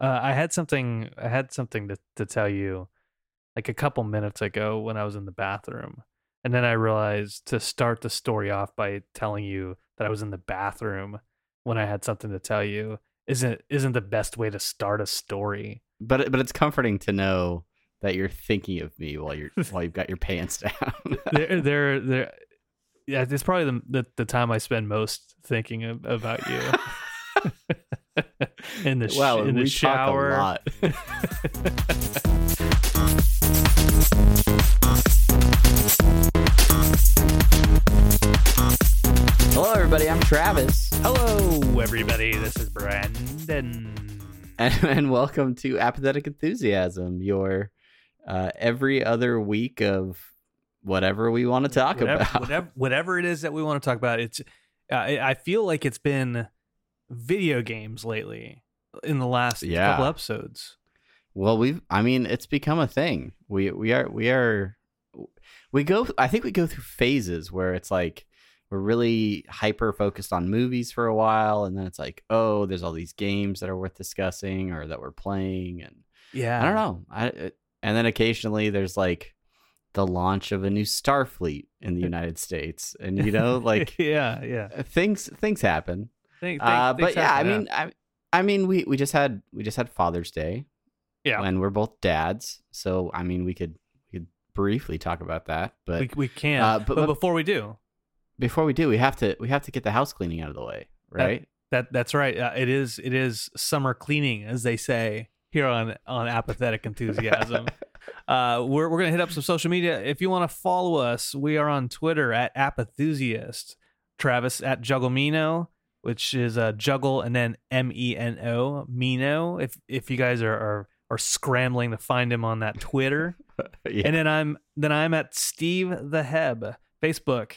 Uh, I had something. I had something to to tell you, like a couple minutes ago when I was in the bathroom, and then I realized to start the story off by telling you that I was in the bathroom when I had something to tell you isn't isn't the best way to start a story. But but it's comforting to know that you're thinking of me while you're while you've got your pants down. There, there, there. Yeah, it's probably the, the the time I spend most thinking of, about you. in the sh- wow, in the we shower. talk a lot. Hello, everybody. I'm Travis, Hello, everybody. This is Brandon. and, and welcome to Apathetic Enthusiasm, your uh, every other week of whatever we want to talk whatever, about. whatever, whatever it is that we want to talk about. It's. Uh, I I feel like it's been video games lately in the last Yeah. couple episodes. Well, we've I mean, it's become a thing. We we are we are we go I think we go through phases where it's like we're really hyper focused on movies for a while and then it's like, "Oh, there's all these games that are worth discussing or that we're playing." And Yeah, I don't know. I and then occasionally there's like the launch of a new Starfleet in the United States. And you know, like yeah, yeah. things things happen. Uh, but yeah, I mean, I, I mean, we, we just had we just had Father's Day, Yeah. and we're both dads, so I mean, we could we could briefly talk about that. But we we can. uh, but, but- before we do, before we do, we have to we have to get the house cleaning out of the way, right? that that's right. Uh, it is it is summer cleaning, as they say here on on apathetic enthusiasm. uh, we're we're gonna hit up some social media. If you want to follow us, we are on Twitter at apathusiast. Travis at Jugglemeno, which is uh, juggle and then M E N O Mino. If if you guys are, are are scrambling to find him on that Twitter. yeah. And then I'm then I'm at Steve the Heb, Facebook,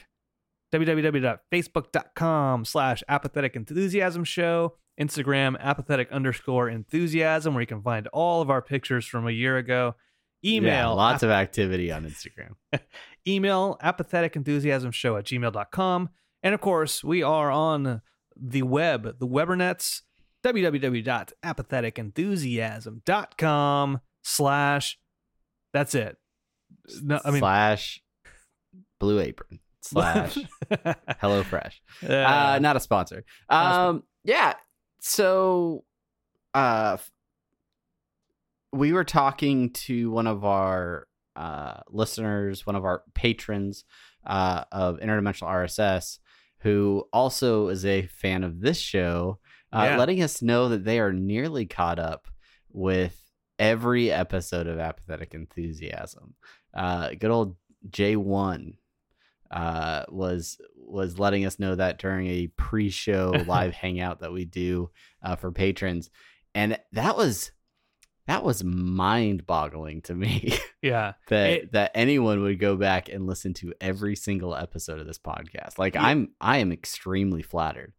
www.facebook.com slash apathetic enthusiasm show, Instagram apathetic underscore enthusiasm, where you can find all of our pictures from a year ago. Yeah, Email lots of activity on Instagram. email apathetic enthusiasm show at gmail.com. And of course, we are on the web, the webernets, www.apatheticenthusiasm.com slash that's it. No, I mean slash Blue Apron slash Hello Fresh. Yeah. uh, not a sponsor. Not a spon- Um, yeah. So, uh, we were talking to one of our uh listeners, one of our patrons, uh, of Interdimensional RSS, who also is a fan of this show, uh, Yeah. letting us know that they are nearly caught up with every episode of Apathetic Enthusiasm. Uh, good old J one uh, was was letting us know that during a pre-show live hangout that we do uh, for patrons, and that was that was mind-boggling to me yeah. that It- that anyone would go back and listen to every single episode of this podcast. Like I'm I am extremely flattered.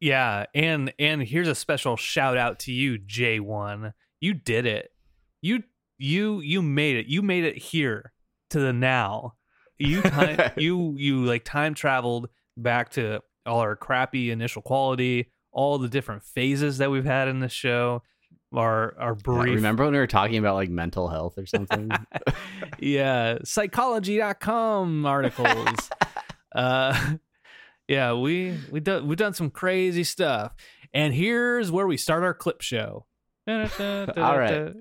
Yeah, and and here's a special shout out to you, J1. you did it. You you you made it. You made it here to the now. You time, you you like time traveled back to all our crappy initial quality, all the different phases that we've had in this show, our our Yeah, brief remember when we were talking about like mental health or something? yeah, psychology.com articles. uh yeah, we we done we've done some crazy stuff. And here's where we start our clip show. All right.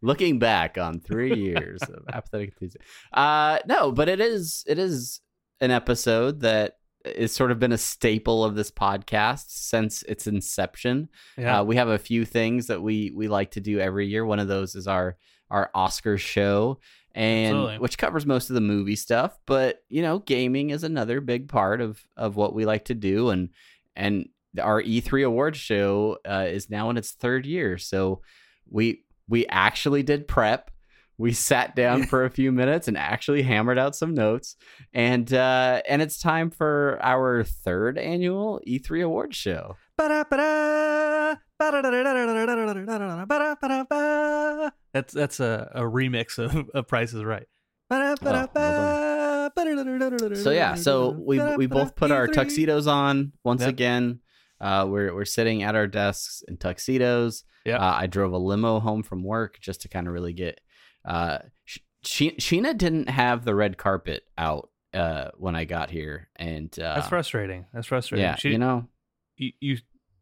Looking back on three years of apathetic enthusiasm. Uh no, but it is it is an episode that has sort of been a staple of this podcast since its inception. Yeah. Uh, we have a few things that we we like to do every year. One of those is our our Oscar show, and Absolutely. which covers most of the movie stuff. But you know, gaming is another big part of of what we like to do, and and our E3 awards show uh, is now in its third year. So we we actually did prep. We sat down for a few minutes and actually hammered out some notes, and uh, and it's time for our third annual E3 awards show. That's that's a, a remix of, of Price is Right. So yeah, so we we both put our tuxedos on once Yep. again. Uh, we're we're sitting at our desks in tuxedos. Yep. Uh, I drove a limo home from work just to kind of really get. Uh, Sh- She- Sheena didn't have the red carpet out uh when I got here, and uh, That's frustrating. That's frustrating. yeah, She, you know, you, you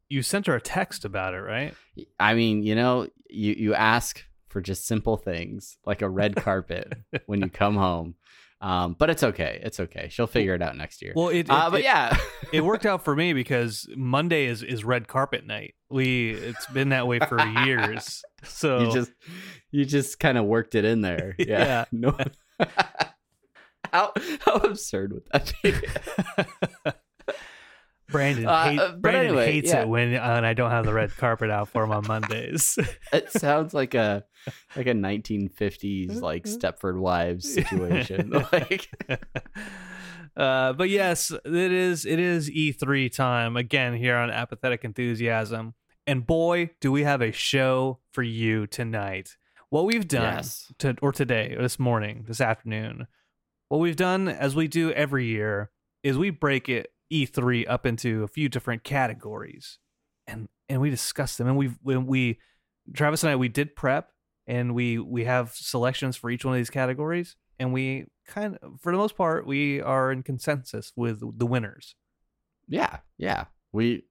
you sent her a text about it, right? I mean, you know, you you ask for just simple things like a red carpet when you come home. Um, but it's okay. It's okay. She'll figure it out next year. Well, it, it, uh, but it- yeah, it worked out for me because Monday is is red carpet night. We it's been that way for years. So you just you just kind of worked it in there. Yeah. Yeah. No. how how absurd would that be? Brandon Uh, hate, uh, Brandon anyway, hates yeah. it when uh, when I don't have the red carpet out for him on Mondays. it sounds like a like a 1950s like Stepford Wives situation. like uh, but yes, it is it is E3 time again here on Apathetic Enthusiasm. And boy, do we have a show for you tonight. What we've done Yes. to, or today, or this morning, this afternoon, what we've done as we do every year is we break it E3 up into a few different categories, and and we discuss them. And we've when we Travis and I we did prep, and we we have selections for each one of these categories, and we kind of for the most part we are in consensus with the winners. yeah, yeah. We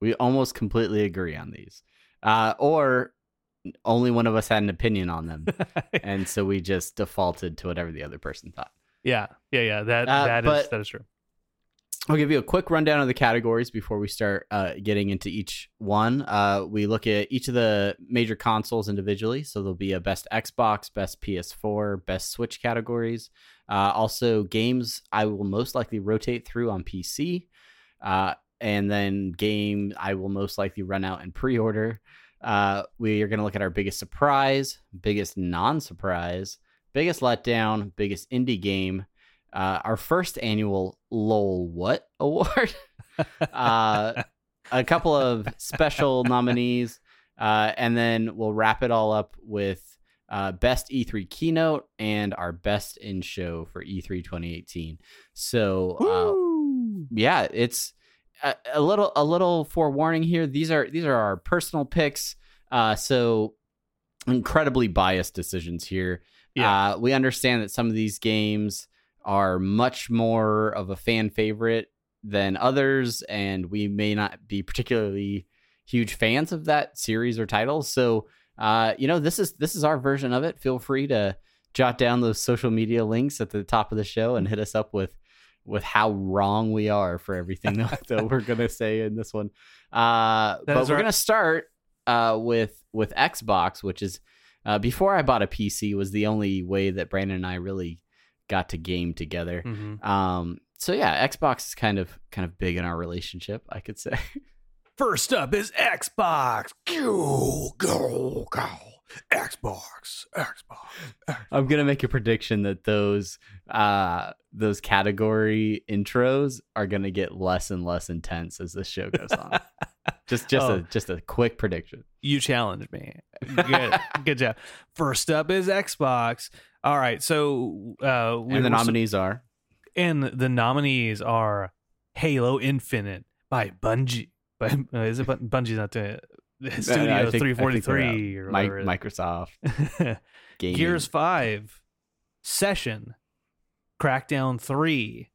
we almost completely agree on these. Uh or only one of us had an opinion on them. and so we just defaulted to whatever the other person thought. yeah, yeah, yeah. That Uh, that is that is true. I'll give you a quick rundown of the categories before we start uh, getting into each one. Uh, we look at each of the major consoles individually. So there'll be a best Xbox, best PS4, best Switch categories. Uh, also, games I will most likely rotate through on PC. Uh, and then game I will most likely run out and pre order. Uh, we are going to look at our biggest surprise, biggest non surprise, biggest letdown, biggest indie game, uh, our first annual lol what award. Uh, a couple of special nominees uh, and then we'll wrap it all up with uh, best e3 keynote and our best in show for E e3 2018 so uh, yeah it's a, a little a little forewarning here. These are these are our personal picks uh, so incredibly biased decisions here. Yeah. uh, we understand that some of these games are much more of a fan favorite than others, and we may not be particularly huge fans of that series or title. So, uh, you know, this is this is our version of it. Feel free to jot down those social media links at the top of the show and hit us up with with how wrong we are for everything that, that we're gonna say in this one. Uh, but we're gonna start uh, with with Xbox, which is uh, before I bought a PC was the only way that Brandon and I really got to game together. Mhm. Um, so yeah, Xbox is kind of kind of big in our relationship, I could say. First up is Xbox. Go, go, go. Xbox, Xbox. I'm gonna make a prediction that those uh those category intros are gonna get less and less intense as the show goes on. Just just Oh. a just a quick prediction. You challenged me. Good, good job. First up is Xbox. All right, so uh, we And the nominees are and the nominees are Halo Infinite by Bungie. By, uh, is it Bun- Bungie's not doing it? Studio think- I think three forty three or Mi- whatever. it is. Microsoft Gears Five, Session, Crackdown Three.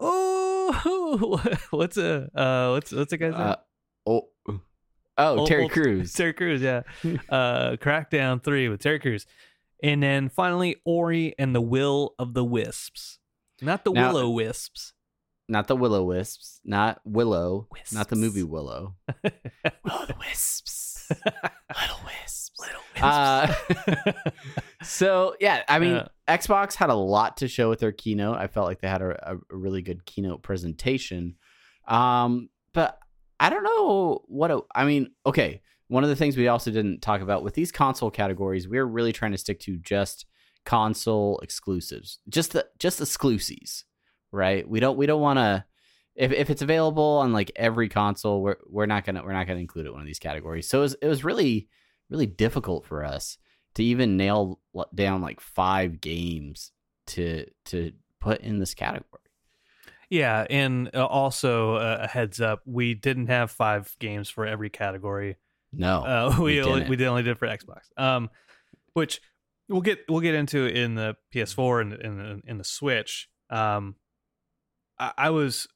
Oh, what's a uh, what's what's a guy's name? Uh, oh, Old- Terry old- Crews. Terry Crews, yeah. uh, Crackdown Three with Terry Crews, and then finally Ori and the Will of the Wisps, not the Willow Wisps. not the Willow Wisps, not Willow, Wisps. not the movie Willow. Will the Wisps, Little Wisps. Little Uh, so yeah, I mean, Yeah. Xbox had a lot to show with their keynote. I felt like they had a, a really good keynote presentation. Um, but I don't know what a, I mean. Okay, one of the things we also didn't talk about with these console categories, we're really trying to stick to just console exclusives, just the just exclusives, right? We don't we don't want to. If, if it's available on like every console, we're we're not gonna we're not gonna include it in one of these categories. So it was, it was really really difficult for us to even nail down like five games to to put in this category. Yeah, and uh, also uh, a heads up, we didn't have five games for every category. No, Uh, we we only, we did only did for Xbox. Um, which we'll get we'll get into in the PS4 and in the, in the Switch. Um, I, I was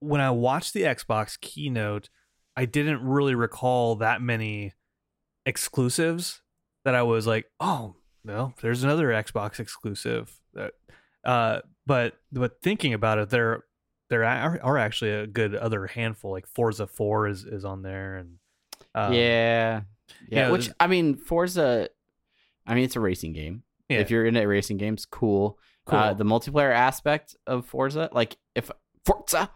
when I watched the Xbox keynote, I didn't really recall that many exclusives that I was like, oh no, there's another Xbox exclusive. That, uh, but but thinking about it, there there are, are actually a good other handful. Like Forza Four is is on there, and um, yeah, yeah. yeah, Which I mean, Forza. I mean, it's a racing game. Yeah. If you're into racing games, cool. Cool. Uh, the multiplayer aspect of Forza, like if Forza,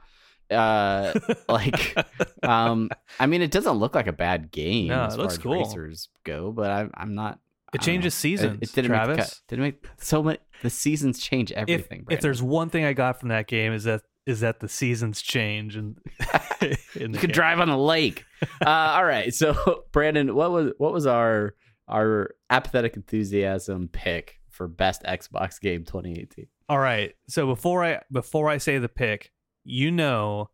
uh, like um, I mean, it doesn't look like a bad game No, as it far looks as cool. racers go, but I, I'm not. It changes know. It- seasons, It, didn't make Travis. cut. Didn't make so many. The seasons change everything. if Brandon. there's one thing I got from that game is that is that the seasons change and you game. drive on the lake. uh, all right, so Brandon, what was what was our our apathetic enthusiasm pick for best Xbox game 2018? All right. So before I before I say the pick, you know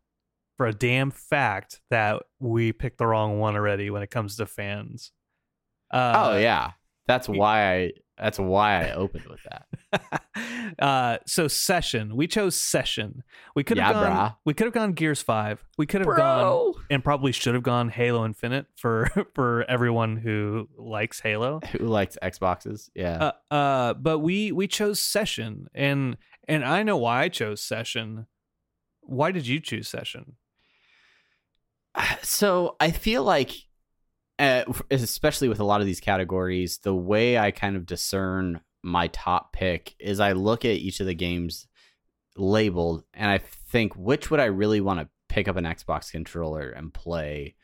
for a damn fact that we picked the wrong one already when it comes to fans. Uh, oh yeah, that's why I that's why I opened with that. uh so session. We chose session. We could have Yeah, gone brah. we could have gone Gears 5. We could have gone and probably should have gone Halo Infinite for for everyone who likes Halo. who likes Xboxes? Yeah, Uh, uh, but we we chose session, and and I know why I chose session. Why did you choose session? so I feel like, uh, especially with a lot of these categories, the way I kind of discern my top pick is I look at each of the games labeled and I think which would I really want to pick up an Xbox controller and play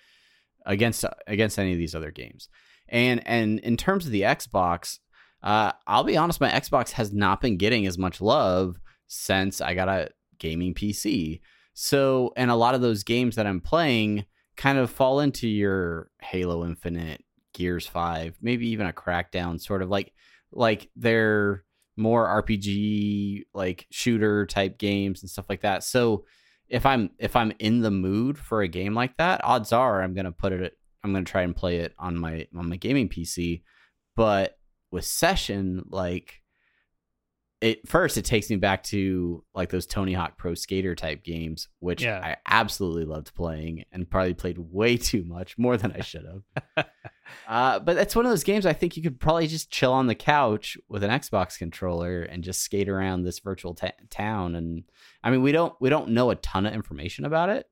against against any of these other games. And and in terms of the Xbox, uh, I'll be honest, my Xbox has not been getting as much love since I got a gaming PC. So, and a lot of those games that I'm playing kind of fall into your Halo Infinite, Gears 5, maybe even a Crackdown sort of like like they're more RPG like shooter type games and stuff like that. So, if I'm if I'm in the mood for a game like that, odds are I'm to put it I'm to try and play it on my on my gaming PC. But with Session like it first it takes me back to like those Tony Hawk Pro Skater type games, which Yeah. I absolutely loved playing and probably played way too much, more than I should have. uh, but that's one of those games I think you could probably just chill on the couch with an Xbox controller and just skate around this virtual ta- town. And I mean, we don't we don't know a ton of information about it,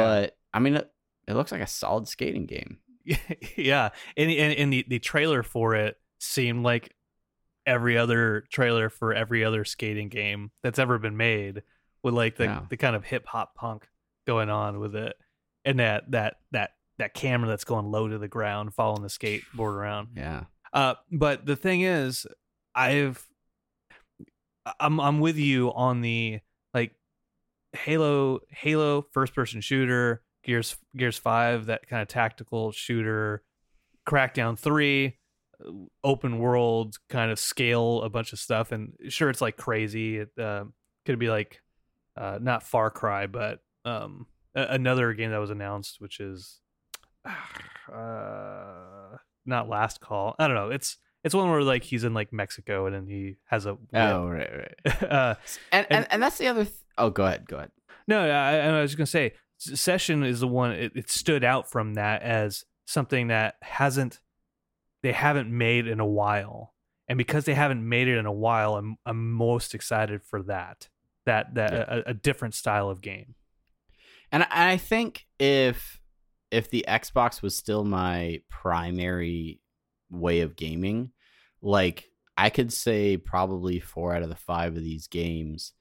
but I mean, it, it looks like a solid skating game. yeah, and, and and the the trailer for it seemed like every other trailer for every other skating game that's ever been made, with like the Yeah. the kind of hip hop punk going on with it, and that that that that camera that's going low to the ground, following the skateboard around. Yeah. Uh, but the thing is, I've I'm I'm with you on the like Halo Halo first person shooter Gears Gears Five, that kind of tactical shooter. Crackdown Three, uh, open world kind of scale a bunch of stuff, and sure, it's like crazy. It uh, could be like uh, not Far Cry, but um, a- another game that was announced, which is uh, not Last Call. I don't know. It's it's one where like he's in like Mexico and then he has a whip. Oh, right, right. uh, And, And- and that's the other. Th- oh, go ahead, go ahead. no, I, I was just gonna say Session is the one. It, it stood out from that as something that hasn't they haven't made in a while, and because they haven't made it in a while, I'm I'm most excited for that. That that Yeah. a, a different style of game. And I- I think if if the Xbox was still my primary way of gaming, like I could say probably four out of the five of these games,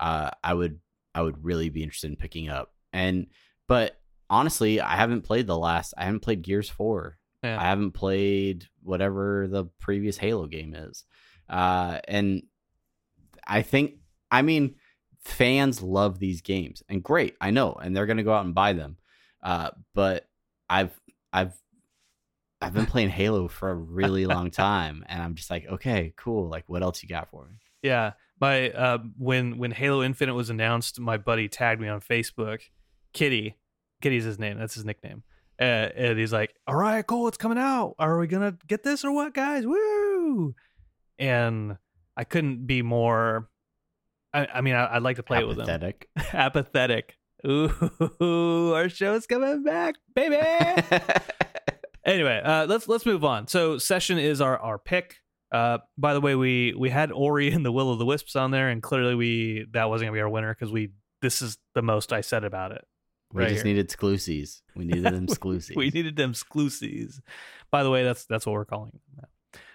uh, I would I would really be interested in picking up. And but honestly, I haven't played the last. I haven't played Gears Four. Yeah. I haven't played whatever the previous Halo game is. Uh, and I think, I mean, fans love these games, and great, I know, and they're gonna go out and buy them. Uh, but I've, I've, I've been playing Halo for a really long time, and I'm just like, okay, cool. Like, what else you got for me? Yeah, my uh, when when Halo Infinite was announced, my buddy tagged me on Facebook. Kitty, Kitty's his name. That's his nickname. Uh, and he's like, "All right, cool, it's coming out. Are we gonna get this or what, guys? Woo!" And I couldn't be more. I, I mean, I, I'd like to play it with him. Apathetic. Apathetic. Ooh, our show's coming back, baby. anyway, uh, let's let's move on. So, session is our our pick. Uh, by the way, we we had Ori and the Will of the Wisps on there, and clearly we that wasn't gonna be our winner because we this is the most I said about it. We Right just here. needed exclusives. We needed them exclusives. We needed them exclusives. By the way, that's that's what we're calling them.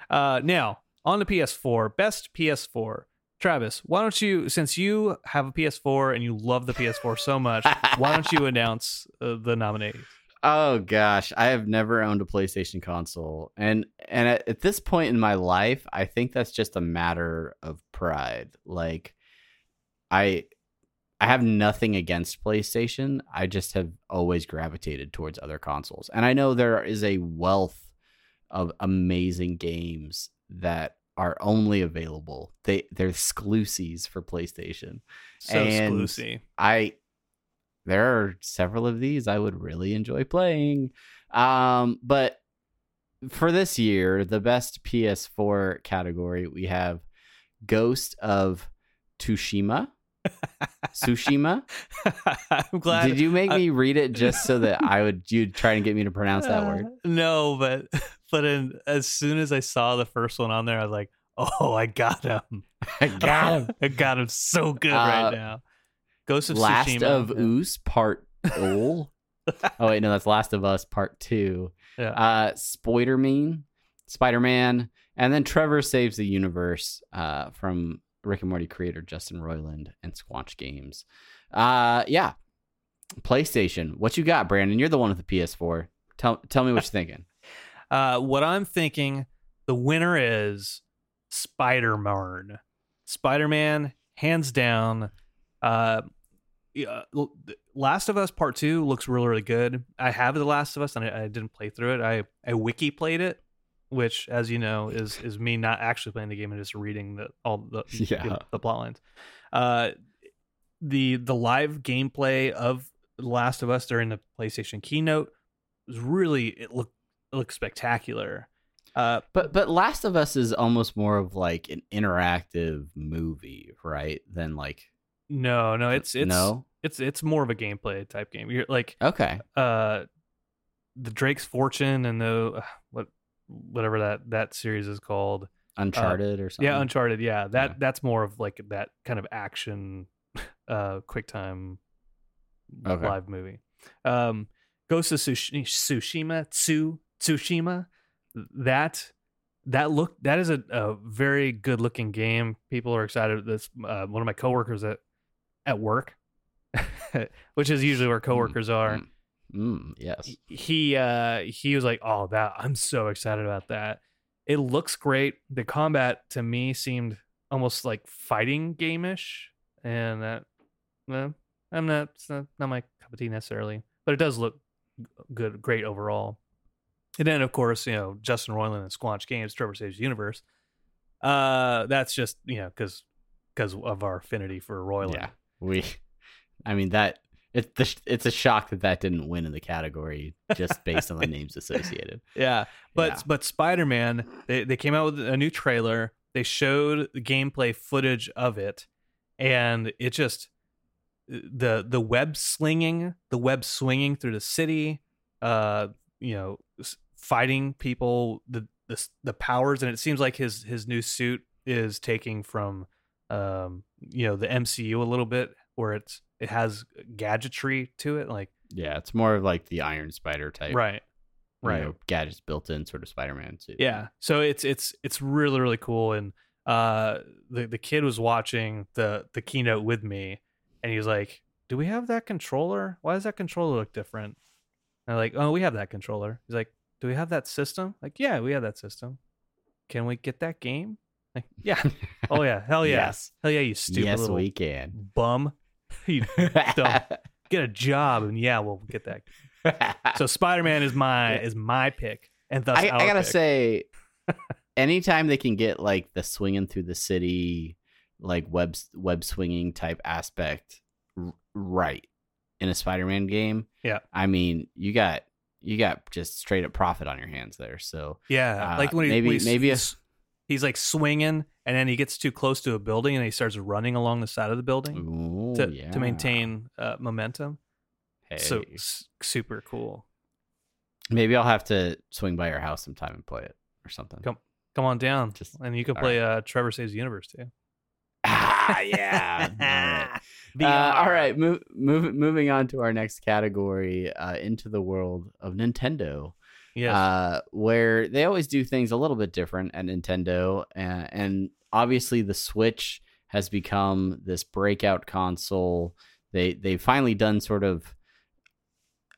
now. Uh, now on the PS4, best PS4. Travis, why don't you, since you have a PS4 and you love the PS4 so much, why don't you announce uh, the nominees? Oh gosh, I have never owned a PlayStation console, and and at, at this point in my life, I think that's just a matter of pride. Like, I I have nothing against PlayStation. I just have always gravitated towards other consoles, and I know there is a wealth of amazing games that are only available. They they're exclusives for PlayStation. So And- exclusive. I there are several of these I would really enjoy playing. Um, but for this year, the best PS4 category we have Ghost of Tsushima. Tsushima. I'm glad. Did you make I- me read it just so that I would you try and get me to pronounce that Uh, word? No, but but in, as soon as I saw the first one on there, I was like, "Oh, I got him! I got him. I got him so good Uh, right now." Ghost of Last Tsushima. of. Us Part Oh. oh wait, no, that's Last of Us Part Two. Yeah. Uh Spider-Man, Spider-Man, and then Trover Saves the Universe uh from Rick and Morty creator Justin Roiland and Squanch Games. Uh yeah. PlayStation. What you got, Brandon? You're the one with the PS4. Tell tell me what you're thinking. Uh, what I'm thinking, the winner is Spider Man. Spider Man, hands down. Uh, Last of Us Part Two looks really, really good. I have The Last of Us, and I, I didn't play through it. I I wiki played it, which, as you know, is is me not actually playing the game and just reading the all the Yeah. the, the plot lines. Uh, the the live gameplay of Last of Us during the PlayStation keynote was really it looked it looked spectacular. Uh, But but Last of Us is almost more of like an interactive movie, right? Than like no, no, it's it's no. it's it's more of a gameplay type game. You're like Okay. uh, the Drake's Fortune and the whatever that that series is called. Uncharted or something. Yeah, Uncharted. Yeah, that Yeah. that's more of like that kind of action, uh, quick time Okay. live movie. Um, Ghost of Tsush- Tsushima, Tsu Tsushima, that that look that is a, a very good looking game. People are excited. This uh, one of my coworkers at at work, which is usually where coworkers are Mm, yes. he uh he was like oh that i'm so excited about that it looks great the combat to me seemed almost like fighting game-ish and that well, i'm not it's not, not my cup of tea necessarily but it does look good, great overall. And then, of course, you know Justin Roiland and Squanch Games, Trover Saves the Universe. Uh, that's just you know because because of our affinity for Roiland. Yeah, we. I mean that it's the, it's a shock that that didn't win in the category just based on the names associated. Yeah, but Yeah. but Spider Man, they they came out with a new trailer. They showed the gameplay footage of it, and it just the the web slinging, the web swinging through the city, uh, you know, fighting people, the the the powers, and it seems like his his new suit is taking from, um, you know, the MCU a little bit, where it's it has gadgetry to it, like Yeah, it's more of like the Iron Spider type, right, you right. know, gadgets built in sort of Spider-Man suit. Yeah. So it's it's it's really really cool and uh the the kid was watching the the keynote with me and he was like, "Do we have that controller? Why does that controller look different?" And I'm like, "Oh, we have that controller." He's like, "Do we have that system?" Like, "Yeah, we have that system." Can we get that game? Like, yeah. Oh yeah. Hell yeah. Yes. Hell yeah, you stupid yes, little we can. bum. you dumb. Get a job and yeah, we'll get that. So Spider-Man is my is my pick and thus I, I gotta pick. say, anytime they can get like the swinging through the city, like web web swinging type aspect, r- right in a Spider-Man game, Yeah. I mean, you got you got just straight up profit on your hands there. So Yeah, Uh, like when he, maybe- when maybe a- he's, like swinging, and then he gets too close to a building, and he starts running along the side of the building ooh, to yeah. to maintain uh, momentum. Hey, So s- super cool. maybe I'll have to swing by your house sometime and play it or something. Come- Come on down, Just- and you can play uh, Trover Saves the Universe too. Ah, yeah. All right. Uh, all right, move, move, moving on to our next category, uh, into the world of Nintendo, Yes. uh, where they always do things a little bit different at Nintendo, and, and obviously the Switch has become this breakout console. They they've finally done sort of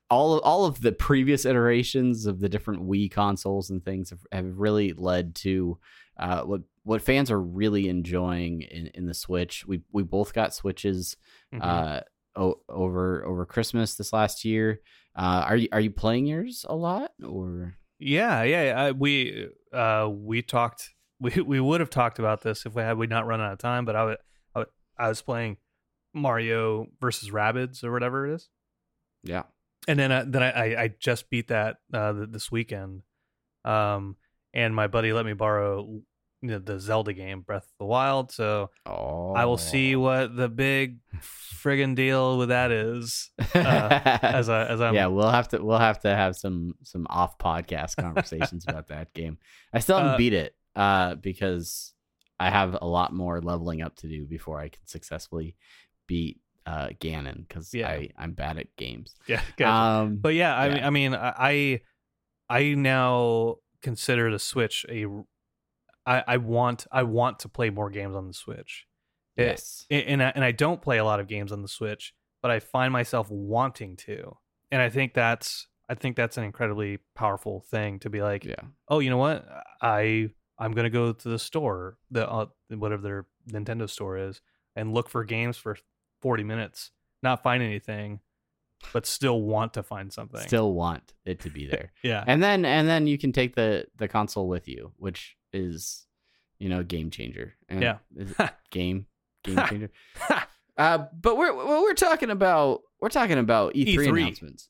all of, all of the previous iterations of the different Wii consoles and things have, have really led to uh, what what fans are really enjoying in, in the Switch. We we both got Switches Mhm. uh, o- over over Christmas this last year. Uh, are you are you playing yours a lot or? yeah, yeah. I, we uh, we talked. We we would have talked about this if we had we not run out of time. But I would, I, would, I was playing Mario versus Rabbids or whatever it is. Yeah. and then I, then I, I- I just beat that uh, this weekend, um, and my buddy let me borrow you know, the Zelda game Breath of the Wild. So Oh, I will see what the big friggin' deal with that is uh, as I as I'm yeah, we'll have to we'll have to have some some off podcast conversations about that game. I still haven't Uh, beat it uh, because I have a lot more leveling up to do before I can successfully beat uh, Ganon because Yeah. I I'm bad at games. yeah. gotcha. Um, But yeah, I yeah. I mean, I I now consider the Switch a. I, I want I want to play more games on the Switch. Yes, and and I, and I don't play a lot of games on the Switch, but I find myself wanting to, and I think that's I think that's an incredibly powerful thing to be like, yeah, oh, you know what, I I'm gonna go to the store, the uh, whatever their Nintendo store is, and look for games for 40 minutes, not find anything, but still want to find something. still want it to be there. yeah, and then and then you can take the the console with you, which is you know game changer. And Yeah. is game game changer. uh, but we're we're we're talking about we're talking about E3, E3. announcements.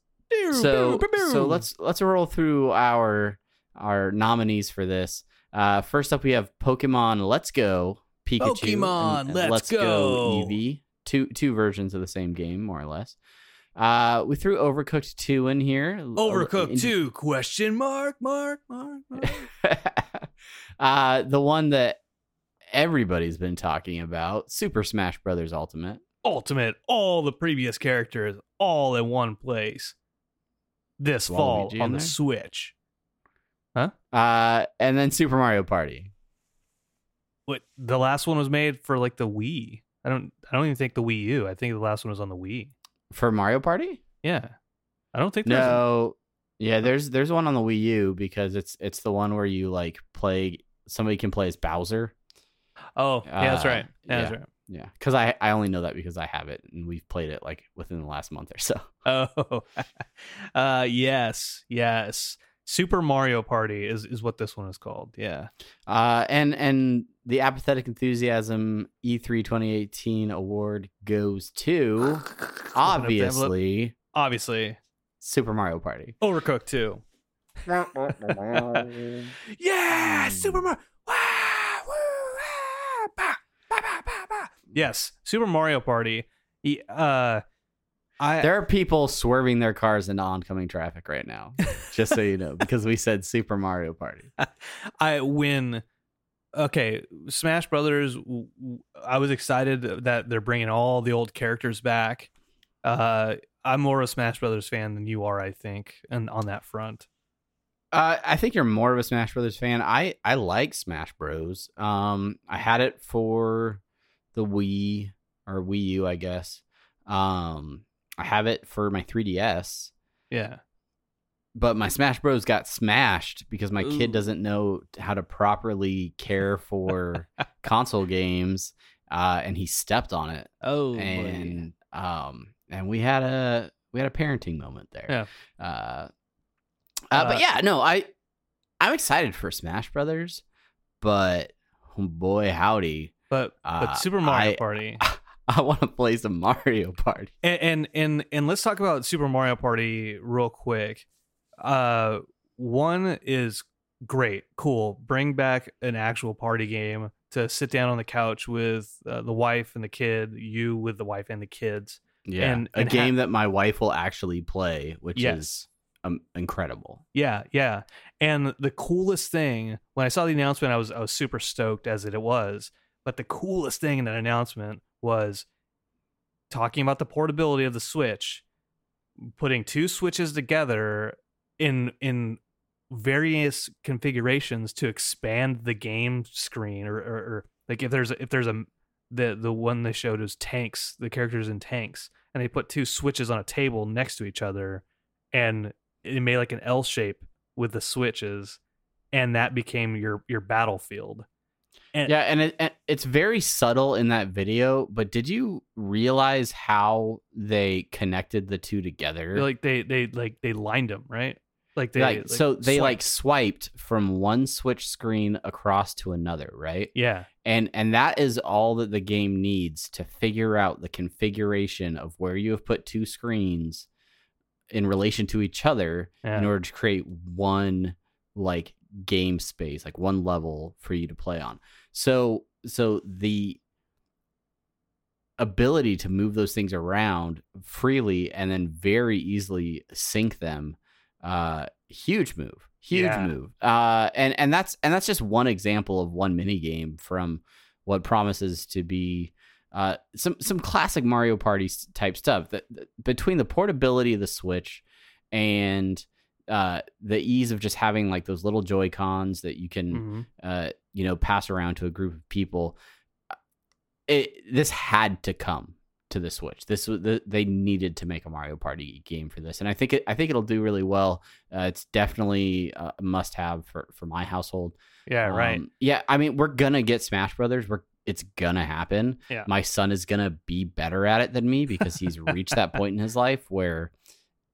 So so let's let's roll through our our nominees for this. Uh, first up, we have Pokemon Let's Go Pikachu. Pokemon and- and Let's Go. Eevee. Two two versions of the same game, more or less. Uh, we threw Overcooked two in here. Overcooked two question mark mark mark. mark. Uh, the one that everybody's been talking about, Super Smash Brothers Ultimate. Ultimate, all the previous characters all in one place. This fall Waluigi in on the there? Switch. Huh? Uh, and then Super Mario Party. What the last one was made for like the Wii. I don't I don't even think the Wii U. I think the last one was on the Wii. For Mario Party? Yeah. I don't think there's a- No. Yeah, there's there's one on the Wii U because it's it's the one where you like play somebody can play as Bowser. Oh, yeah, that's Uh, right. Yeah, that's right. Yeah, because I I only know that because I have it and we've played it like within the last month or so. Oh, uh, yes, yes. Super Mario Party is is what this one is called. Yeah. Uh, and and the apathetic enthusiasm E E3 2018 award goes to obviously Obviously, Super Mario Party. Overcooked too. Yeah, Super Mario. Yes, Super Mario Party. Uh, I There are people swerving their cars into oncoming traffic right now, just so you know, because we said Super Mario Party. I win. Okay, Smash Brothers. I was excited that they're bringing all the old characters back. Uh, I'm more of a Smash Brothers fan than you are, I think, and on that front. Uh, I think you're more of a Smash Brothers fan. I I like Smash Bros. Um, I had it for the Wii or Wii U, I guess. Um, I have it for my 3DS, Yeah, but my Smash Bros got smashed because my Ooh. kid doesn't know how to properly care for console games, uh, and he stepped on it, Oh, and um, and we had a we had a parenting moment there. Yeah. Uh, uh, Uh, but yeah, no, I I'm excited for Smash Brothers, but oh boy howdy, but Uh, but Super Mario I- Party. I want to play some Mario Party. and, and and and let's talk about Super Mario Party real quick. Uh, one is great, cool. Bring back an actual party game to sit down on the couch with uh, the wife and the kid. You with the wife and the kids. Yeah, And- a and ha- game that my wife will actually play, which is Yes. Um, incredible. Yeah, yeah. And the coolest thing when I saw the announcement, I was I was super stoked as it was. But the coolest thing in that announcement was talking about the portability of the Switch, putting two switches together in in various configurations to expand the game screen or, or, or like if there's a, if there's a the the one they showed was tanks the characters in tanks and they put two switches on a table next to each other and it made like an L shape with the switches and that became your your battlefield And- Yeah, and it, and it's very subtle in that video. But did you realize how they connected the two together? like they they like they lined them right like they like, so they like swiped. swiped from one switch screen across to another, right? yeah and and that is all that the game needs to figure out the configuration of where you have put two screens in relation to each other Yeah. in order to create one like game space like one level for you to play on so so the ability to move those things around freely and then very easily sync them uh huge move huge Yeah. move uh and and that's and that's just one example of one mini game from what promises to be uh some some classic mario party type stuff that, that- between the portability of the switch and uh the ease of just having like those little joy cons that you can Mhm. uh, you know, pass around to a group of people. It this had to come to the Switch. This was the, they needed to make a Mario Party game for this, and I think it I think it'll do really well. Uh, it's definitely a must have for for my household. yeah right Um, yeah, I mean, we're gonna get Smash Brothers. We're it's gonna happen. Yeah. My son is gonna be better at it than me because he's reached that point in his life where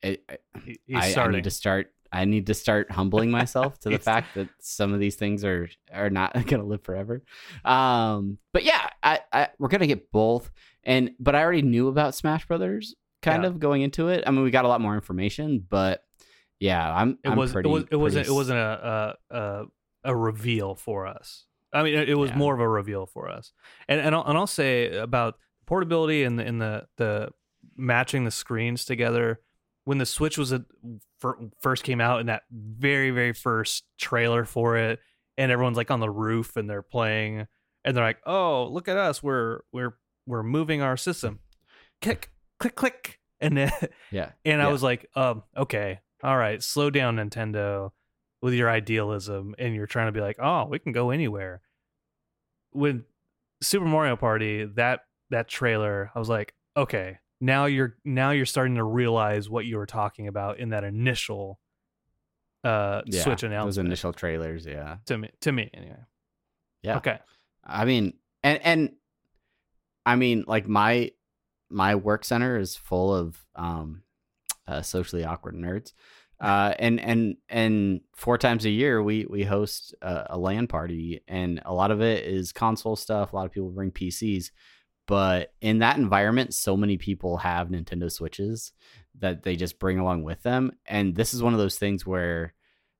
it, He- I, I need to start. I need to start humbling myself to the fact that some of these things are are not to live forever. Um, but yeah, I, I we're gonna get both. And but I already knew about Smash Brothers kind Yeah. of going into it. I mean, we got a lot more information, but yeah, I'm. it I'm was pretty, it was it wasn't pretty it wasn't a a a, a reveal for us. I mean, it, it was Yeah. more of a reveal for us. And and I'll, and I'll say about portability and the, and the the matching the screens together. When the Switch was a, fir- first came out in that very very first trailer for it, and everyone's like on the roof and they're playing, and they're like, "Oh, look at us! We're we're we're moving our system." Click click click, and then yeah. and I Yeah. was like, um, okay, all right, slow down, Nintendo, with your idealism, and you're trying to be like, oh, we can go anywhere. With Super Mario Party, that that trailer, I was like, okay, now you're now you're starting to realize what you were talking about in that initial uh yeah, Switch announcement. those initial trailers. Yeah, to me, to me anyway. yeah. Okay, I mean, and and I mean, like my my work center is full of um, uh, socially awkward nerds, uh, and and and four times a year we we host a, a LAN party, and a lot of it is console stuff. A lot of people bring PCs, but in that environment, so many people have Nintendo Switches that they just bring along with them, and this is one of those things where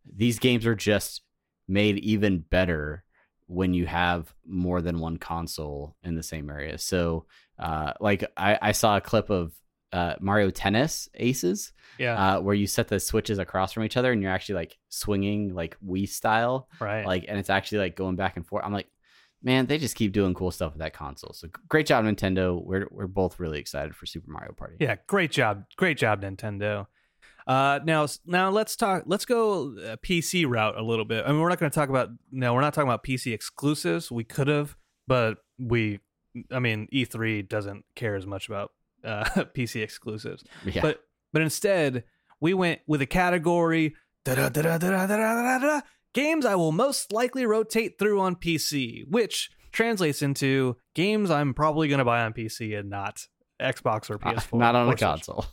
these games are just made even better when you have more than one console in the same area. So, uh, like I, I saw a clip of uh, Mario Tennis Aces, Yeah. uh, where you set the switches across from each other and you're actually like swinging like Wii style, right. like, and it's actually like going back and forth. I'm like, man, they just keep doing cool stuff with that console. So great job, Nintendo. We're we're both really excited for Super Mario Party. Yeah, great job, great job, Nintendo. Uh, now, now let's talk. Let's go uh, PC route a little bit. I mean, we're not going to talk about. No, we're not talking about PC exclusives. We could have, but we. I mean, E3 doesn't care as much about uh, PC exclusives. Yeah. But but instead, we went with a category games I will most likely rotate through on PC, which translates into games I'm probably going to buy on PC and not Xbox or PS4. Uh, not on a console.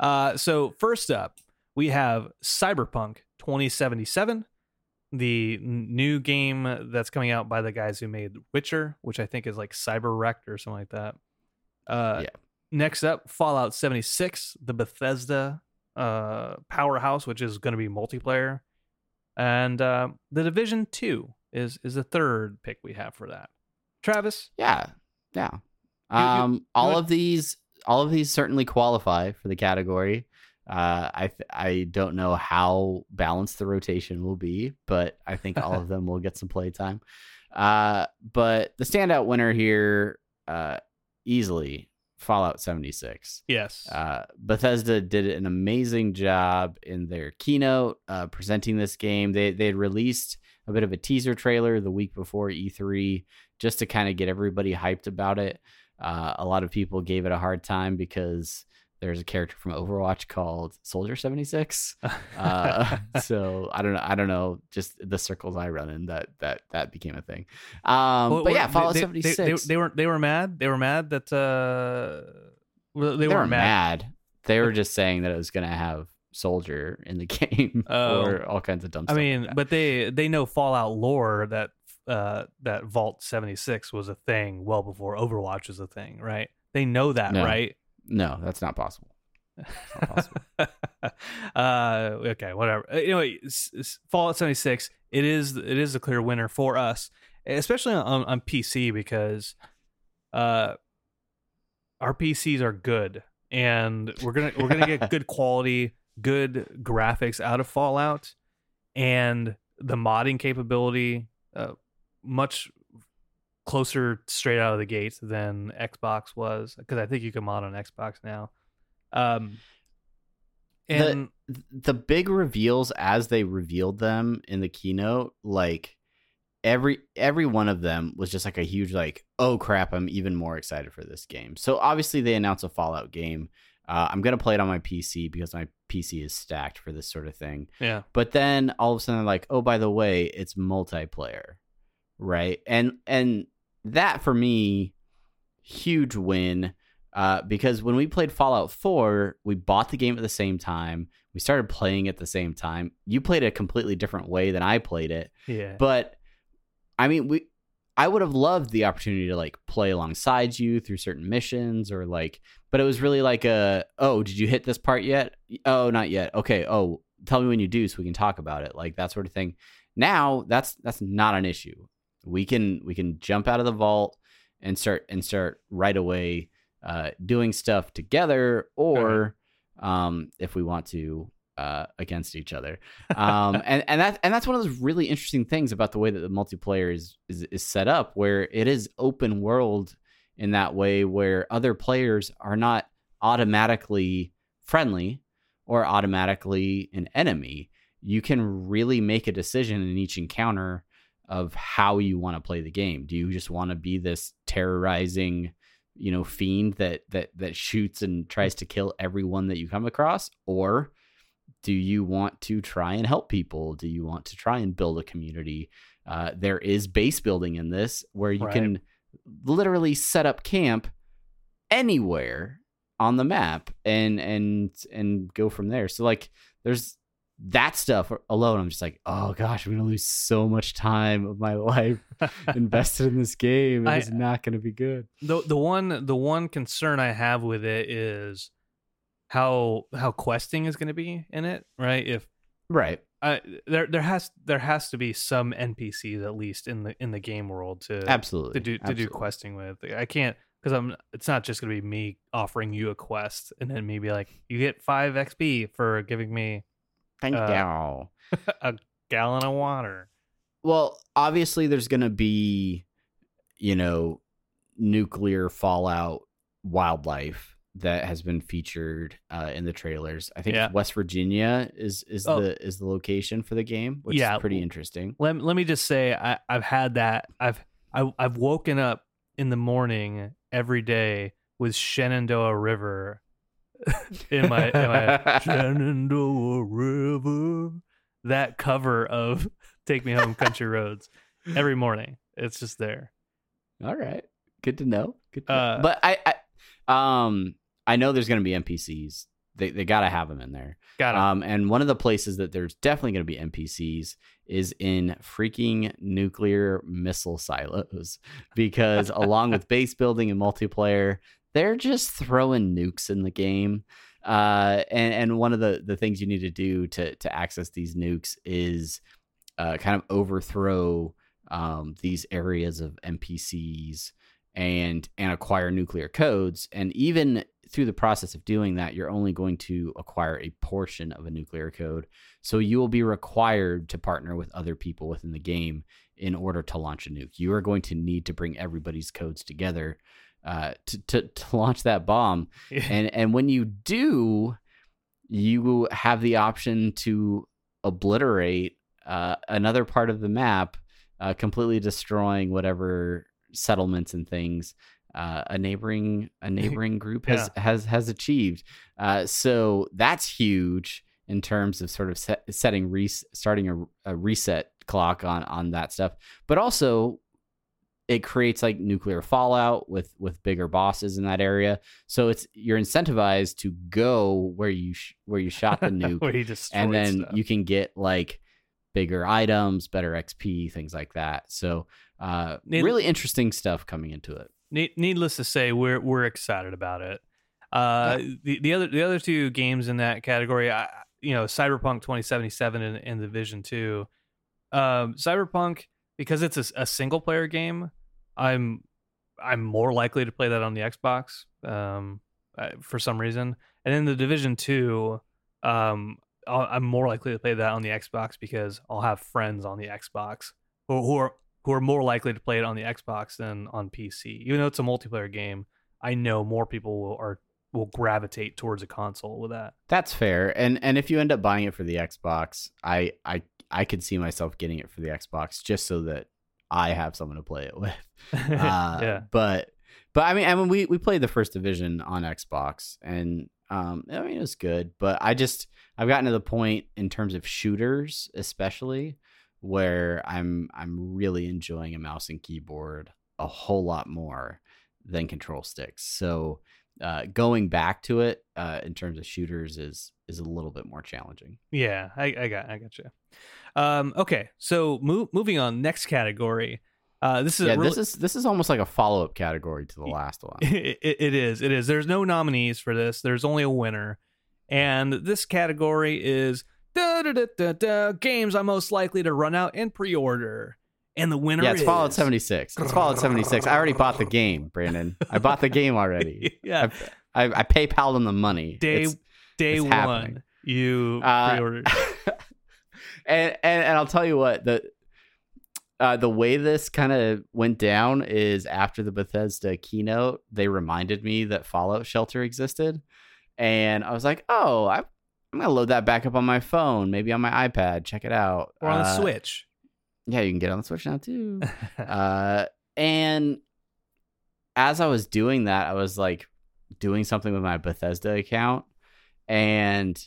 uh, so, first up, we have Cyberpunk 2077, the new game that's coming out by the guys who made Witcher, which I think is like Cyber Wrecked or something like that. Uh, Yeah. Next up, Fallout 76, the Bethesda uh, powerhouse, which is going to be multiplayer, and uh, the Division 2 is is the third pick we have for that. Travis, Yeah, yeah. You- you- Um, all of these, all of these certainly qualify for the category. Uh, I I don't know how balanced the rotation will be, but I think all of them will get some play time. Uh, but the standout winner here, uh, easily Fallout 76. yes, Uh, Bethesda did an amazing job in their keynote uh, presenting this game. They they had released a bit of a teaser trailer the week before E3 just to kind of get everybody hyped about it. Uh, a lot of people gave it a hard time because there's a character from Overwatch called Soldier 76. Uh, so I don't know. I don't know. Just the circles I run in that that that became a thing. Um, Well, but yeah, Fallout they, 76. They, they, they were they were mad. They were mad that uh, well, they, they weren't were mad. mad. They were just saying that it was going to have soldier in the game Oh. or all kinds of dumb stuff. I mean, like but they they know Fallout lore that uh that Vault seventy six was a thing well before Overwatch was a thing, right? They know that, No. right? No, that's not possible. not possible. uh, okay, whatever. Uh, Anyway, s- s- Fallout 76, it is it is a clear winner for us, especially on, on PC because uh, our PCs are good, and we're gonna we're gonna get good quality, good graphics out of Fallout, and the modding capability uh, much closer straight out of the gate than Xbox was because I think you can mod on Xbox now. Um, and the big reveals as they revealed them in the keynote, like every every one of them was just like a huge like, oh crap, I'm even more excited for this game. So obviously they announced a Fallout game. Uh, I'm gonna play it on my PC because my PC is stacked for this sort of thing. yeah, But then all of a sudden, like, oh, by the way, it's multiplayer, right? And and that for me, huge win. Uh, because when we played Fallout 4, we bought the game at the same time. We started playing at the same time. You played it a completely different way than I played it. yeah, But I mean, we I would have loved the opportunity to like play alongside you through certain missions or like but it was really like a oh, did you hit this part yet? Oh, not yet. Okay. Oh, tell me when you do so we can talk about it. Like that sort of thing. Now, that's that's not an issue. We can we can jump out of the vault and start and start right away uh doing stuff together or um if we want to uh against each other. Um and and that and that's one of those really interesting things about the way that the multiplayer is is, is set up where it is open world in that way where other players are not automatically friendly or automatically an enemy. You can really make a decision in each encounter of how you want to play the game do you just want to be this terrorizing you know fiend that that that shoots and tries to kill everyone that you come across or do you want to try and help people do you want to try and build a community uh, there is base building in this where you Right. can literally set up camp anywhere on the map and and and go from there. So like there's that stuff alone I'm just like, "Oh gosh, I'm going to lose so much time of my life invested in this game. I- It's not going to be good." the the one the one concern I have with it is how how questing is going to be in it, right? If Right. I there there has there has to be some NPCs at least in the in the game world to Absolutely. to do to do questing with. I can't because I'm. It's not just going to be me offering you a quest and then maybe like you get five XP for giving me Thank uh, you. a gallon of water. Well, obviously, there's going to be, you know, nuclear fallout wildlife that has been featured uh, in the trailers. I think Yeah. West Virginia is is Oh. the is the location for the game, which Yeah. is pretty interesting. Let Let me just say I I've had that. I've I, I've woken up in the morning every day with Shenandoah River in my in my Shenandoah River. That cover of "Take Me Home, Country Roads" every morning. It's just there. All right, good to know. Good to know. Uh, but I, I, um, I know there's going to be NPCs. They they got to have them in there. Got it. Um, and one of the places that there's definitely going to be NPCs is in freaking nuclear missile silos because along with base building and multiplayer, they're just throwing nukes in the game. Uh, and and one of the the things you need to do to to access these nukes is uh, kind of overthrow um, these areas of NPCs and and acquire nuclear codes. And even through the process of doing that, you're only going to acquire a portion of a nuclear code. So you will be required to partner with other people within the game in order to launch a nuke. You are going to need to bring everybody's codes together uh, to, to to launch that bomb. And and when you do, you have the option to obliterate uh, another part of the map, uh, completely destroying whatever settlements and things uh, a neighboring a neighboring group has has has achieved. Uh, so that's huge in terms of sort of set, setting res- starting a, a reset clock on on that stuff, but also it creates like nuclear fallout with with bigger bosses in that area. So it's you're incentivized to go where you sh- where you shot the nuke and then stuff. you can get like bigger items, better XP, things like that. So uh, Need- really interesting stuff coming into it. Ne- needless to say, we're we're excited about it. Uh, the the other the other two games in that category, I, you know, Cyberpunk 2077 and, and Division Two. Um, Cyberpunk because it's a, a single player game. I'm I'm more likely to play that on the Xbox um, uh, for some reason, and in the Division Two, um, I'll, I'm more likely to play that on the Xbox because I'll have friends on the Xbox who, who are who are more likely to play it on the Xbox than on PC. Even though it's a multiplayer game, I know more people will are will gravitate towards a console with that. That's fair. And and if you end up buying it for the Xbox, I I I could see myself getting it for the Xbox just so that I have someone to play it with. Uh, yeah, But but I mean I mean we we played the first division on Xbox and um I mean it was good, but I just I've gotten to the point in terms of shooters especially where I'm I'm really enjoying a mouse and keyboard a whole lot more than control sticks. So uh, going back to it uh, in terms of shooters is is a little bit more challenging. yeah, I, I got I got you. Um, okay, so move, moving on. Next category. Uh, this is yeah, really, this is this is almost like a follow up category to the last one. it, it it is. It is. There's no nominees for this. There's only a winner, and this category is da, da, da, da, da, games I'm most likely to run out and pre-order. And the winner Yeah, it's is Fallout 76. It's Fallout 76. I already bought the game, Brandon. I bought the game already. yeah, I, I, I PayPal them the money. day It's- day one happening. you Uh, pre-ordered. and, and and I'll tell you what the uh, the way this kind of went down is after the Bethesda keynote, they reminded me that Fallout Shelter existed, and I was like, oh, I, I'm gonna load that back up on my phone, maybe on my iPad, check it out, or on the Uh, Switch. Yeah, you can get on the Switch now too. uh, and as I was doing that, I was like doing something with my Bethesda account, and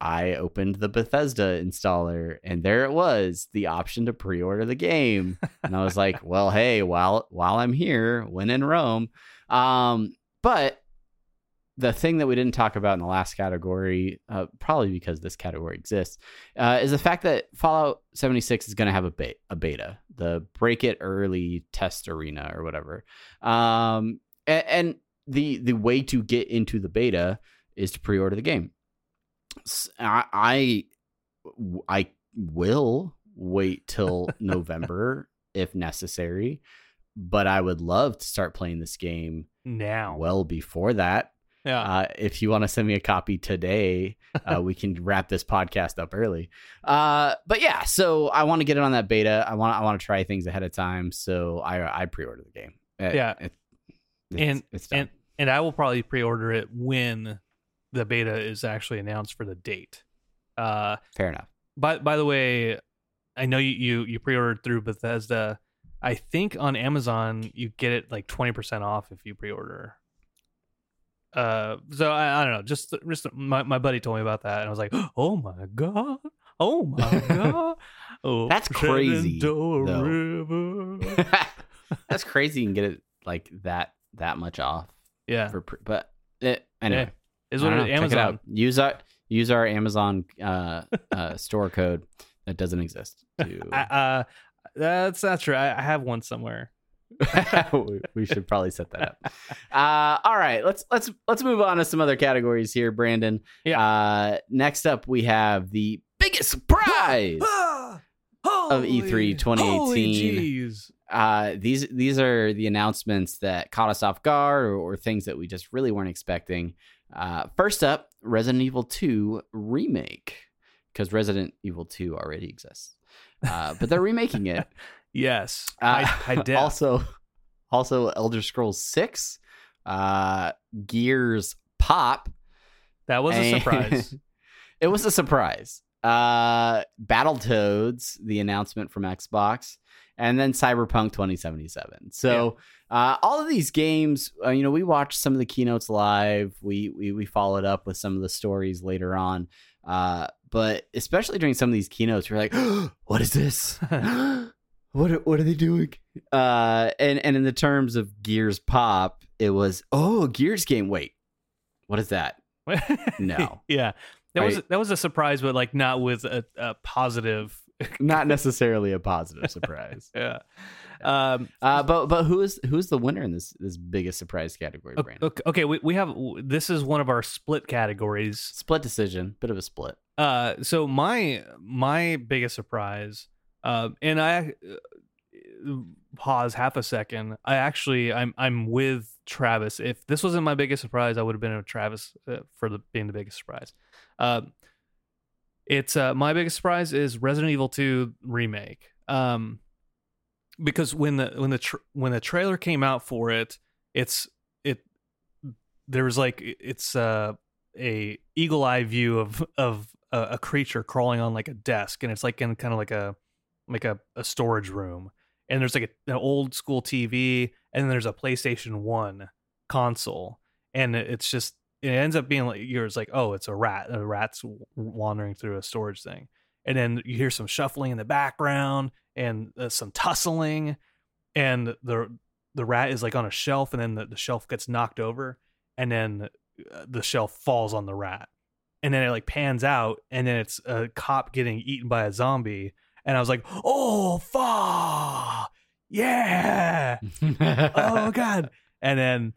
I opened the Bethesda installer and there it was, the option to pre-order the game. And I was like, well, hey, while while I'm here, when in Rome. Um, but the thing that we didn't talk about in the last category, uh, probably because this category exists, uh, is the fact that Fallout 76 is going to have a, be- a beta, the break it early test arena or whatever. Um, and, and the the way to get into the beta is to pre-order the game. I I, I will wait till November if necessary, but I would love to start playing this game now. well before that. yeah. Uh, if you want to send me a copy today, uh, we can wrap this podcast up early. Uh, but yeah, so I want to get it on that beta. I want I want to try things ahead of time. So I I pre-order the game. It- Yeah. it- it's, and it's and and I will probably pre-order it when the beta is actually announced for the date. Uh, fair enough. by by the way, I know you you, you pre-ordered through Bethesda. I think on Amazon you get it like twenty percent off if you pre-order. Uh, so I, I don't know. Just just my, my buddy told me about that, and I was like, oh my god, oh my god, oh That's crazy, Shenandoah though. River. That's crazy. You can get it like that that much off yeah, for pre- but it, anyway. Is what it it Amazon. out. Use our use our Amazon uh, uh, store code that doesn't exist. To uh, that's not true. I, I have one somewhere. we- should probably set that up. Uh, all right, let's let's let's move on to some other categories here, Brandon. Yeah. Uh, next up, we have the biggest surprise. of E E3 2018. jeez. uh, these these are the announcements that caught us off guard or, or things that we just really weren't expecting. Uh, first up, Resident Evil 2 remake, because Resident Evil 2 already exists, uh, but they're remaking it. Yes, Uh, I, I did. also, also Elder Scrolls 6, uh, Gears Pop. that was a surprise. it was a surprise. Uh, Battletoads, the announcement from Xbox, and then Cyberpunk 2077. So, uh, all of these games, uh, you know, we watched some of the keynotes live. We we we followed up with some of the stories later on. Uh, but especially during some of these keynotes, we're like, "What is this? what are, what are they doing?" Uh, and and in the terms of Gears Pop, it was, "Oh, a Gears game. Wait, what is that?" No. yeah, that was that was a surprise, but like not with a, a positive. Not necessarily a positive surprise. Yeah. Um, Uh, but but who is who's the winner in this this biggest surprise category, Brandon? okay, okay, we, we have this is one of our split categories. Split decision, bit of a split. Uh, so my my biggest surprise, uh, and I uh, pause half a second. I actually I'm I'm with Travis. If this wasn't my biggest surprise, I would have been with Travis uh, for the being the biggest surprise. Uh, it's uh, my biggest surprise is Resident Evil 2 remake. Um, because when the when the tr- when the trailer came out for it, it's it there was like it's uh a eagle eye view of of a, a creature crawling on like a desk, and it's like in kind of like a like a, a storage room, and there's like a, an old school TV, and then there's a PlayStation One console, and it's just it ends up being like you're like oh it's a rat, a rat's wandering through a storage thing, and then you hear some shuffling in the background and uh, some tussling, and the the rat is like on a shelf, and then the, the shelf gets knocked over, and then uh, the shelf falls on the rat. And then it like pans out and then it's a cop getting eaten by a zombie and i was like oh fuck yeah! Oh god. And then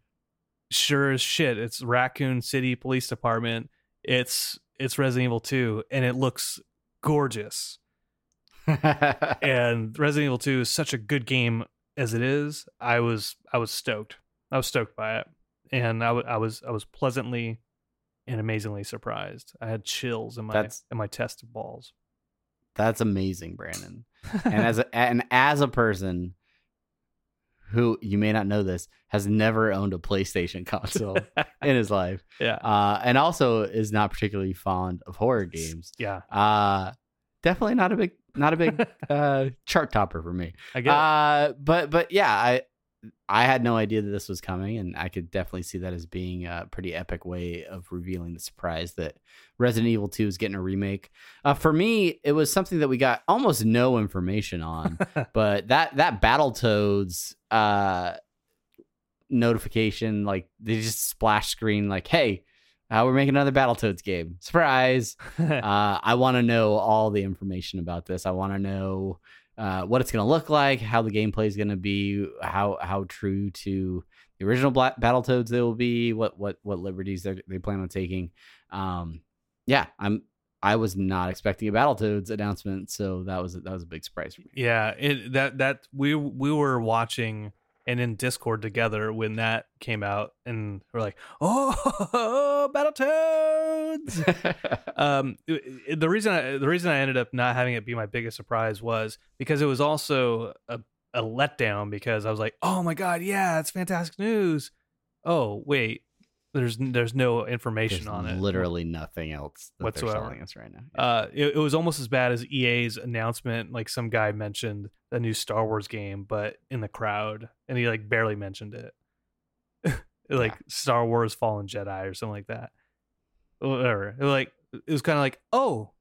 sure as shit it's raccoon city police department it's it's resident evil 2 and it looks gorgeous and resident evil 2 is such a good game as it is i was i was stoked i was stoked by it and I was I was pleasantly and amazingly surprised. I had chills in my That's- in my test balls. That's amazing, Brandon. And as a, and as a person who you may not know this has never owned a PlayStation console in his life, yeah, uh, and also is not particularly fond of horror games. yeah, Uh, definitely not a big not a big uh, chart topper for me. I get it. Uh, but but yeah, I I had no idea that this was coming, and I could definitely see that as being a pretty epic way of revealing the surprise that Resident Evil 2 is getting a remake. Uh, for me, it was something that we got almost no information on, but that that Battletoads uh, notification, like they just splash screen, like, "Hey, uh, we're making another Battletoads game. Surprise!" uh, I want to know all the information about this. I want to know uh, what it's going to look like, how the gameplay is going to be, how how true to the original Bla- Battletoads they will be, what what what liberties they they plan on taking. Um, yeah, I'm I was not expecting a Battletoads announcement, so that was that was a big surprise for me. Yeah, it that that we we were watching and in Discord together when that came out, and we're like, "Oh, Battletoads!" um, the reason I, the reason I ended up not having it be my biggest surprise was because it was also a, a letdown because I was like, "Oh my god, yeah, it's fantastic news." Oh wait, there's there's no information There's on it. literally nothing else that they're Whatsoever. selling us right now. Uh, it, it was almost as bad as EA's announcement. Like some guy mentioned a new Star Wars game, but in the crowd, and he like barely mentioned it. like Yeah. Star Wars Fallen Jedi or something like that. Whatever. It was like it was kind of like, oh,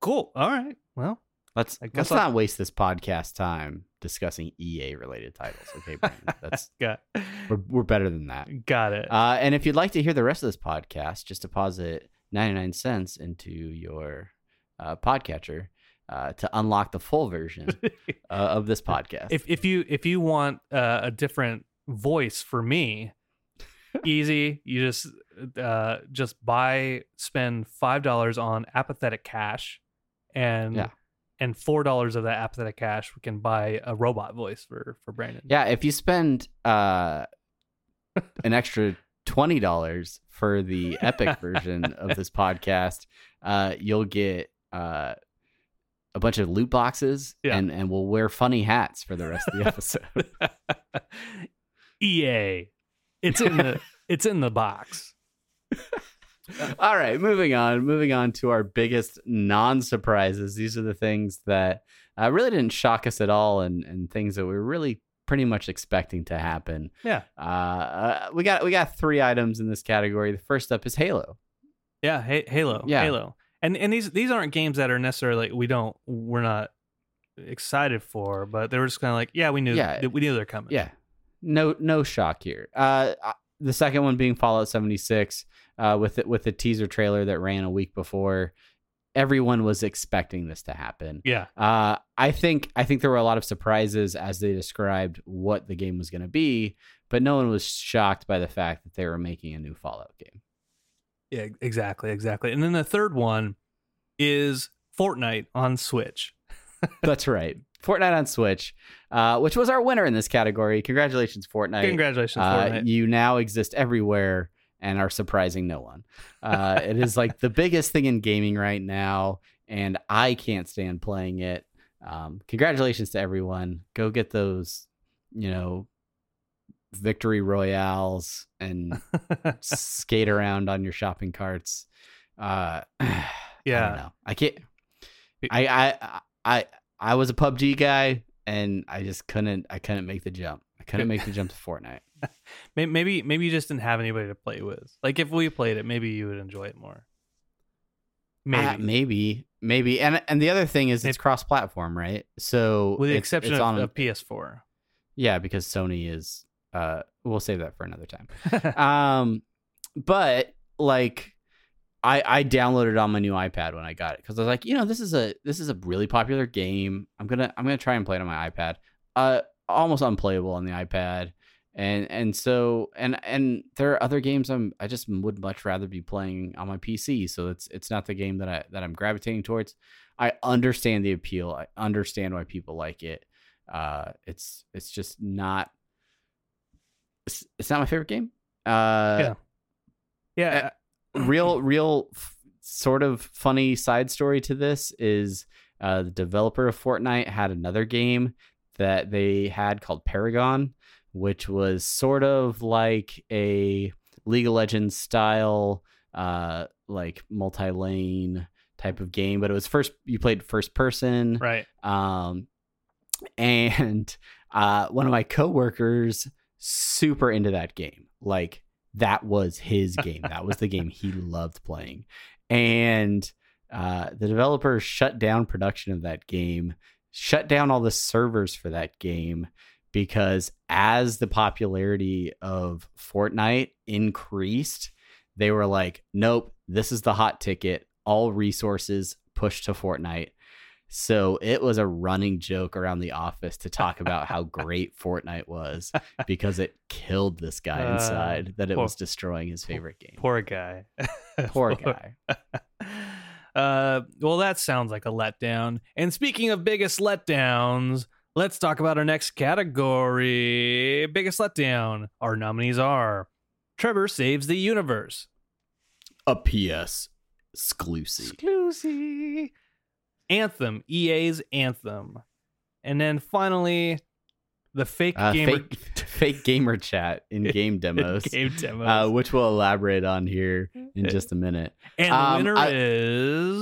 cool. All right. Well, Let's let's I'll- not waste this podcast time discussing EA related titles. Okay, Brandon? that's got we're we're better than that. got it. Uh, and if you'd like to hear the rest of this podcast, just deposit 99 cents into your uh, podcatcher uh, to unlock the full version uh, of this podcast. if if you if you want uh, a different voice for me easy you just uh just buy spend five dollars on apathetic cash and Yeah. And four dollars of that apathetic cash we can buy a robot voice for for brandon yeah, if you spend uh, an extra $20 for the epic version of this podcast, uh, you'll get uh, a bunch of loot boxes Yeah. and, and we'll wear funny hats for the rest of the episode. ea it's in the it's in the box All right, moving on. Moving on to our biggest non surprises. These are the things that uh, really didn't shock us at all, and and things that we were really pretty much expecting to happen. yeah Uh, uh, we got we got three items in this category. The first up is Halo. yeah Ha- halo Yeah. halo and and these these aren't games that are necessarily we don't we're not excited for but they were just kind of like yeah we knew Yeah. we knew they're coming Yeah, no no shock here. Uh, uh, the second one being Fallout seventy six. Uh, with it with the teaser trailer that ran a week before, everyone was expecting this to happen. yeah Uh, I think I think there were a lot of surprises as they described what the game was going to be, but no one was shocked by the fact that they were making a new Fallout game. Yeah, exactly, exactly. And then the third one is Fortnite on Switch. That's right, Fortnite on Switch, uh, which was our winner in this category. Congratulations, Fortnite! Congratulations, Uh, Fortnite. you now exist everywhere and are surprising no one. Uh, it is like the biggest thing in gaming right now, and I can't stand playing it. Um, congratulations to everyone. Go get those, you know, victory royales and skate around on your shopping carts. Uh, I yeah, know. I can't. I I I I was a PUBG guy, and I just couldn't. I couldn't make the jump. Couldn't make the jump to Fortnite. Maybe maybe you just didn't have anybody to play with. Like if we played it, maybe you would enjoy it more. Maybe, Uh, maybe, maybe, and and the other thing is it's It- cross-platform, right? So with the it's- exception it's of, on, of PS4. yeah, because Sony is. Uh, we'll save that for another time. um, but like, I I downloaded it on my new iPad when I got it because I was like, you know, this is a this is a really popular game. I'm gonna I'm gonna try and play it on my iPad. Uh, almost unplayable on the iPad. And and so and and there are other games I'm I just would much rather be playing on my PC. So it's it's not the game that I that I'm gravitating towards. I understand the appeal. I understand why people like it. Uh, it's it's just not. It's, it's not my favorite game. Uh, Yeah. yeah, real real f- sort of funny side story to this is uh, the developer of Fortnite had another game that they had called Paragon, which was sort of like a League of Legends style, uh, like multi-lane type of game, but it was first you played first person, right. um, and uh, one of my coworkers super into that game. Like that was his game. that was the game he loved playing, and uh, the developers shut down production of that game, shut down all the servers for that game because as the popularity of Fortnite increased, they were like, nope, this is the hot ticket. All resources pushed to Fortnite. So it was a running joke around the office to talk about how great Fortnite was because it killed this guy Uh, inside that it poor- was destroying his favorite game. Poor guy. Poor guy. Uh, well, that sounds like a letdown. And speaking of biggest letdowns, let's talk about our next category. Biggest letdown. Our nominees are Trover Saves the Universe, A PS exclusive. Exclusive, Anthem, EA's Anthem, and then finally, the fake Uh, gamer fake, fake gamer chat in game demos, game demos. uh, which we'll elaborate on here in just a minute. and the um, winner I- is.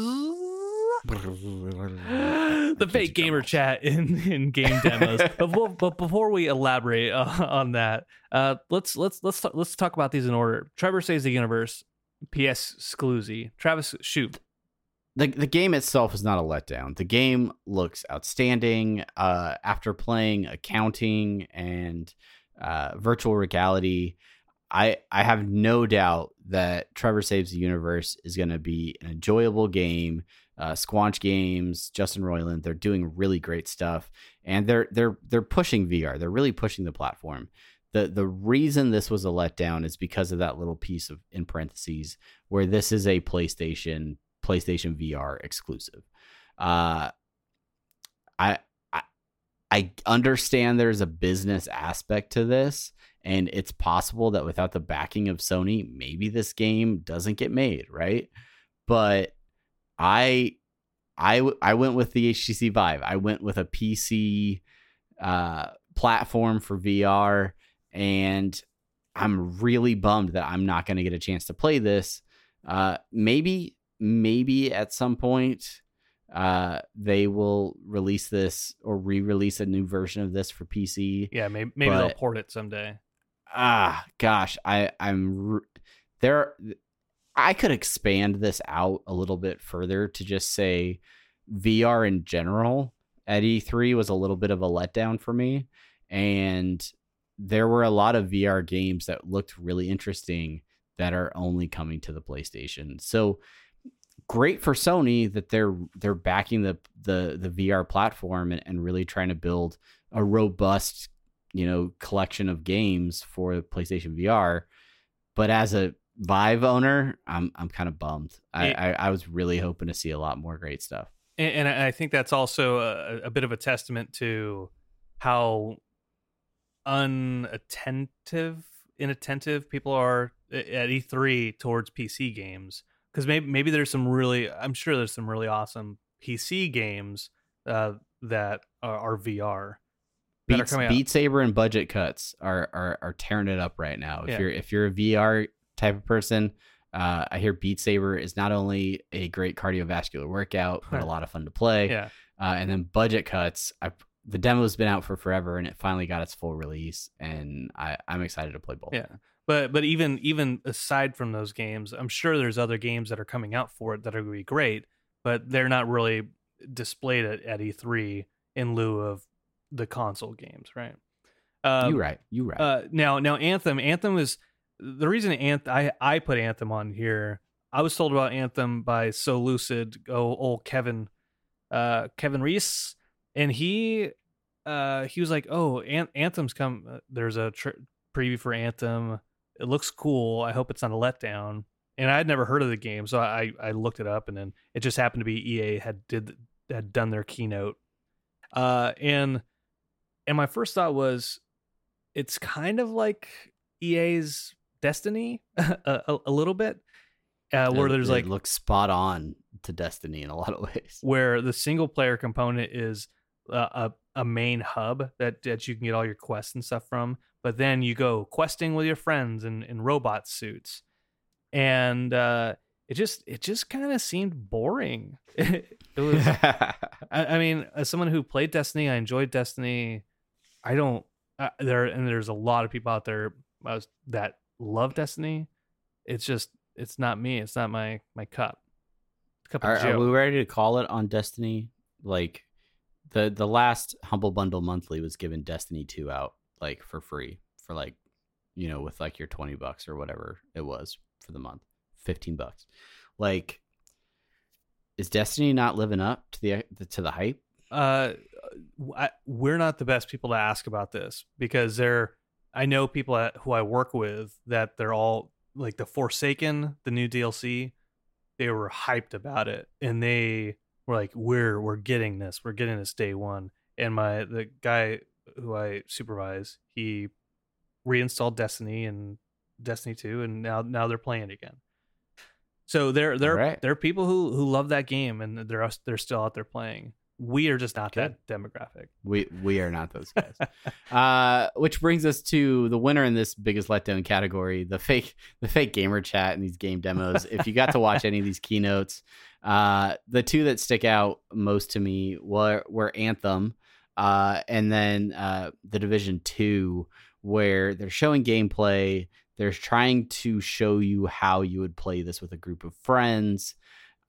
the fake gamer chat in, in game demos. but, before, but before we elaborate uh, on that, uh, let's let's let's talk, let's talk about these in order. Trover saves the universe. P.S. Scloozy. Travis, shoot. The the game itself is not a letdown. The game looks outstanding. Uh, after playing accounting and uh, virtual reality, I I have no doubt that Trover Saves the Universe is going to be an enjoyable game. Uh, Squanch Games, Justin Roiland, they're doing really great stuff, and they're they're they're pushing VR. They're really pushing the platform. the The reason this was a letdown is because of that little piece of in parentheses where this is a PlayStation PlayStation VR exclusive. Uh, I, I I understand there's a business aspect to this, and it's possible that without the backing of Sony, maybe this game doesn't get made, right? But I I I went with the HTC Vive. I went with a PC uh, platform for VR, and I'm really bummed that I'm not going to get a chance to play this. Uh, maybe maybe at some point uh they will release this or re-release a new version of this for PC. Yeah, maybe, maybe they'll port it someday. Ah, gosh, I I'm there I could expand this out a little bit further to just say VR in general at E3 was a little bit of a letdown for me and there were a lot of VR games that looked really interesting that are only coming to the PlayStation. So great for Sony that they're they're backing the the the VR platform and, and really trying to build a robust, you know, collection of games for PlayStation VR. But as a Vive owner, I'm I'm kind of bummed. I, It- I I was really hoping to see a lot more great stuff. And, and I I think that's also a, a bit of a testament to how unattentive, inattentive people are at E3 towards PC games. Because maybe maybe there's some really, I'm sure there's some really awesome PC games uh, that are, are VR. that are Beat. Beat Saber and budget cuts are, are are tearing it up right now. If Yeah. you're if you're a VR type of person, uh, I hear Beat Saber is not only a great cardiovascular workout but a lot of fun to play. Yeah, Uh, and then budget cuts. I the demo's been out for forever and it finally got its full release, and I I'm excited to play both. yeah. But but even even aside from those games, I'm sure there's other games that are coming out for it that are going to be great, but they're not really displayed at, at E3 in lieu of the console games, right? Um, you right. You right. Uh, now, now Anthem. Anthem is the reason Anthem. I I put Anthem on here. I was told about Anthem by So Lucid, oh, old Kevin, uh, Kevin Reese, and he, uh, he was like, "Oh, An- Anthem's come. uh, There's a tr- preview for Anthem. It looks cool. I hope it's not a letdown." And I had never heard of the game, so I I looked it up, and then it just happened to be EA had did had done their keynote, uh, and and my first thought was it's kind of like EA's Destiny a, a, a little bit, uh, where It- there's it like looks spot on to Destiny in a lot of ways. where the single player component is uh, a a main hub that that you can get all your quests and stuff from, but then you go questing with your friends in in robot suits, and uh, it just it just kind of seemed boring. it was I, I mean, as someone who played Destiny, I enjoyed Destiny. I don't uh, there and there's a lot of people out there uh, that love Destiny. It's just it's not me. It's not my my cup. Cup of Are, are we ready to call it on Destiny? Like the the last Humble Bundle monthly was given Destiny 2 out like for free for like you know with like your 20 bucks or whatever it was for the month. 15 bucks. Like is Destiny not living up to the to the hype? uh I, we're not the best people to ask about this because they're i know people at, who i work with that they're all like the forsaken the new dlc they were hyped about it and they were like we're we're getting this we're getting this day one and my the guy who i supervise he reinstalled destiny and destiny 2 and now now they're playing it again so there there Alright. there are people who who love that game and they're they're still out there playing we are just not that demographic. We we are not those guys. uh, which brings us to the winner in this biggest letdown category: the fake the fake gamer chat and these game demos. if you got to watch any of these keynotes, uh, the two that stick out most to me were were Anthem, uh, and then uh, the Division Two, where they're showing gameplay. They're trying to show you how you would play this with a group of friends.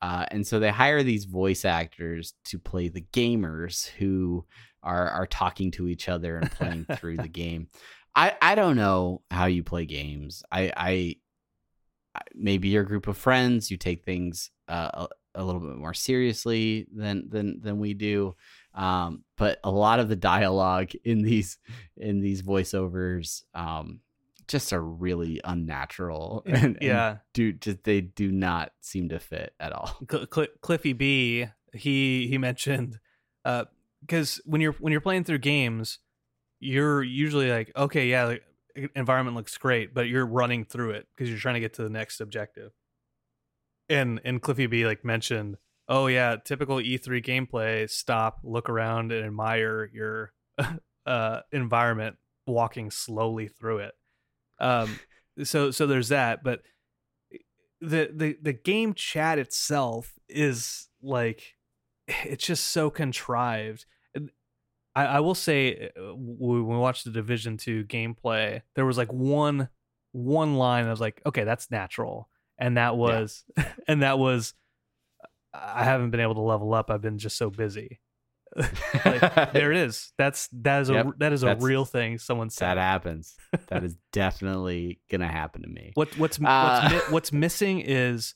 Uh, and so they hire these voice actors to play the gamers who are are talking to each other and playing through the game. I I don't know how you play games. I I maybe your group of friends you take things uh, a, a little bit more seriously than than than we do. Um, but a lot of the dialogue in these in these voiceovers um, just are really unnatural and, and yeah, do just they do not seem to fit at all. Cl- Cl- Cliffy B. He he mentioned because when you're when you're playing through games, you're usually like, okay, yeah, the environment looks great, but you're running through it because you're trying to get to the next objective. And and Cliffy B. like mentioned, oh yeah, typical E3 gameplay. Stop, look around, and admire your uh, environment, walking slowly through it. Um, so so there's that, but the the the game chat itself is like it's just so contrived. I, I will say uh, when we watched the Division Two gameplay, there was like one one line that was like, okay, that's natural, and that was and that was I haven't been able to level up. I've been just so busy. Like, there it is. That's that is a that is a real thing someone said. that happens. That is definitely gonna happen to me. What what's Uh, what's, mi- what's missing is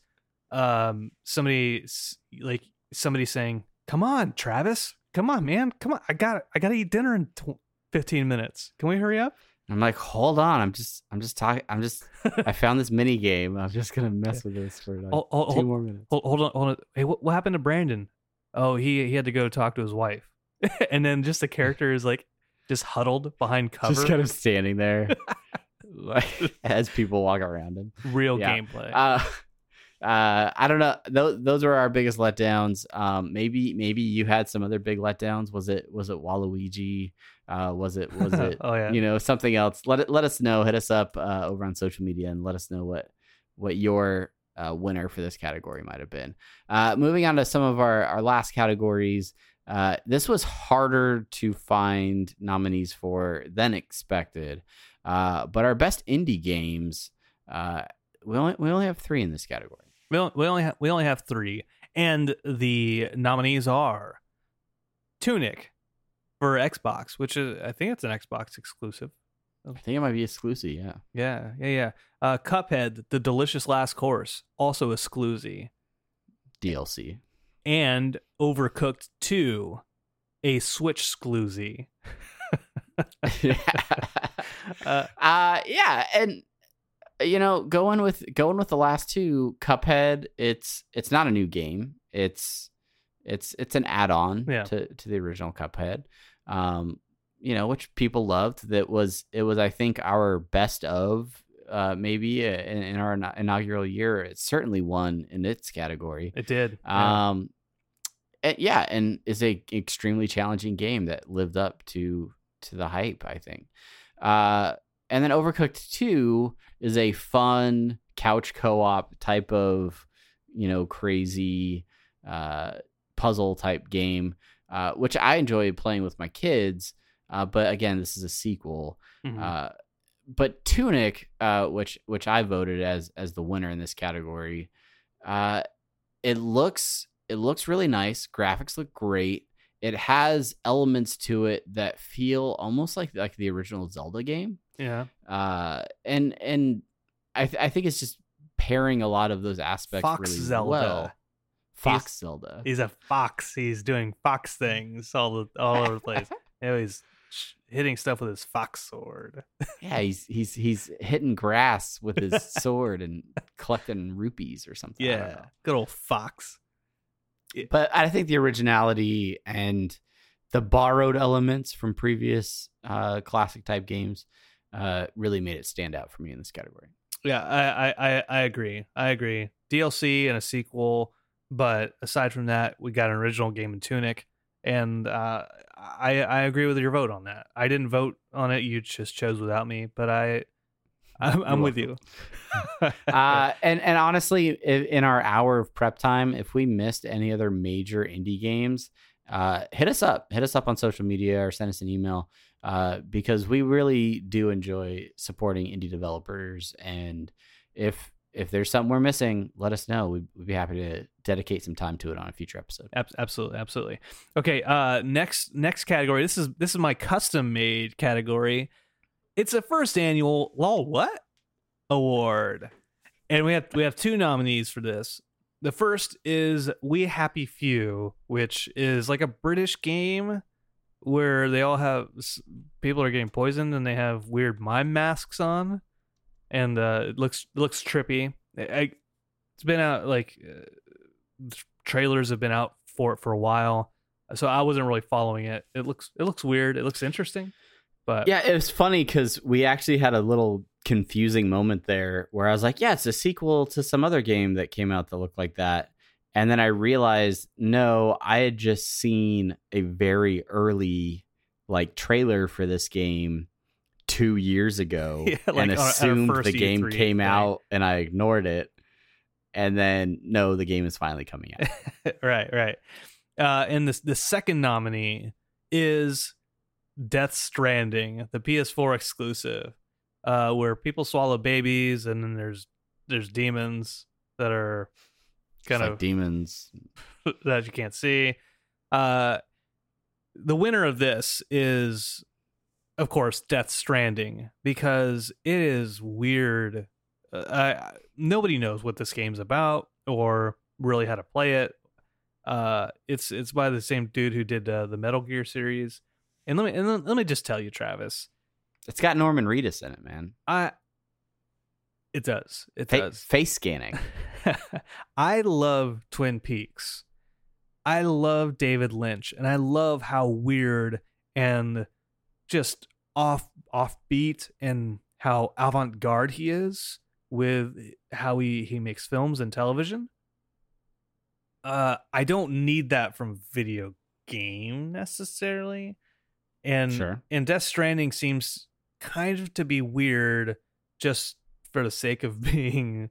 um somebody like somebody saying, "Come on, Travis, come on, man, come on, I got I got to eat dinner in tw- fifteen minutes. Can we hurry up?" I'm like, hold on. I'm just, I'm just talking. I'm just. I found this mini game. I'm just gonna mess with this for like Hold, hold, two hold, more minutes. hold, hold on, hold on. Hey, what, what happened to Brandon? Oh, he he had to go talk to his wife, and then just the character is like just huddled behind cover. Just kind of standing there, like as people walk around him. real yeah. gameplay. Uh, uh, I don't know. Those those were our biggest letdowns. Um, maybe maybe you had some other big letdowns. Was it was it Waluigi? Uh, was it was it oh yeah, you know something else? Let it let us know. Hit us up uh, over on social media and let us know what what your uh, winner for this category might have been. Uh, moving on to some of our our last categories. Uh, this was harder to find nominees for than expected. Uh, but our best indie games, uh, we only we only have three in this category. We only, we only have we only have three, and the nominees are Tunic for Xbox, which is I think it's an Xbox exclusive. I think it might be exclusive. Yeah. Yeah, yeah, yeah. Uh, Cuphead, the delicious last course, also exclusive, DLC. and Overcooked Two, a Switch exclusive. uh, uh yeah and you know going with going with the last two cuphead it's it's not a new game it's it's it's an add-on Yeah. to to the original cuphead um you know which people loved that was it was i think our best of uh maybe in, in our inaugural year it certainly won in its category it did. yeah. um and yeah and is a extremely challenging game that lived up to to the hype i think uh and then overcooked 2 is a fun couch co-op type of you know crazy uh puzzle type game uh which i enjoy playing with my kids Uh, but again, this is a sequel. Mhm. Uh, but Tunic, uh, which which I voted as as the winner in this category, uh, it looks it looks really nice. Graphics look great. It has elements to it that feel almost like like the original Zelda game. Yeah. Uh, and and I th- I think it's just pairing a lot of those aspects Fox really Zelda. well. Fox He's- Zelda. He's a fox. He's doing fox things all the, all over the place. You know, he's hitting stuff with his fox sword. Yeah, he's he's he's hitting grass with his sword and collecting rupees or something. Yeah, good old fox. but I think the originality and the borrowed elements from previous uh, classic type games uh, really made it stand out for me in this category. Yeah, I, I, I, agree. I agree. DLC and a sequel, but aside from that, we got an original game in Tunic, and uh, I I agree with your vote on that. I didn't vote on it. You just chose without me, but I I'm, I'm with you. uh, and and honestly, in our hour of prep time, if we missed any other major indie games, uh, hit us up. Hit us up on social media or send us an email uh, because we really do enjoy supporting indie developers. And if if there's something we're missing, let us know. We'd, we'd be happy to dedicate some time to it on a future episode. Absolutely, absolutely. Okay, uh next next category. This is this is my custom made category. It's a first annual lol what award. And we have we have two nominees for this. The first is We Happy Few, which is like a British game where they all have people are getting poisoned and they have weird mime masks on and uh it looks looks trippy. I- it's been out like uh, trailers have been out for it for a while, so I wasn't really following it. It looks it looks weird. It looks interesting, but Yeah, it was funny because we actually had a little confusing moment there where I was like, yeah, it's a sequel to some other game that came out that looked like that. And then I realized, no, I had just seen a very early like trailer for this game two years ago Yeah, like and our- our assumed the game E3 came out and I ignored it. And then no, the game is finally coming out. right, right. Uh, and this the second nominee is Death Stranding, the PS4 exclusive, uh, where people swallow babies, and then there's there's demons that are kind like of demons. that you can't see. Uh, the winner of this is, of course, Death Stranding because it is weird. Uh, I, nobody knows what this game's about or really how to play it. Uh, it's it's by the same dude who did uh, the Metal Gear series. And let me and let, let me just tell you, Travis, It's got Norman Reedus in it, man. I it does it Fa- does face scanning. I love Twin Peaks. I love David Lynch and I love how weird and just off offbeat and how avant-garde he is with how he he makes films and television. Uh I don't need that from video game necessarily. And Sure. and Death Stranding seems kind of to be weird just for the sake of being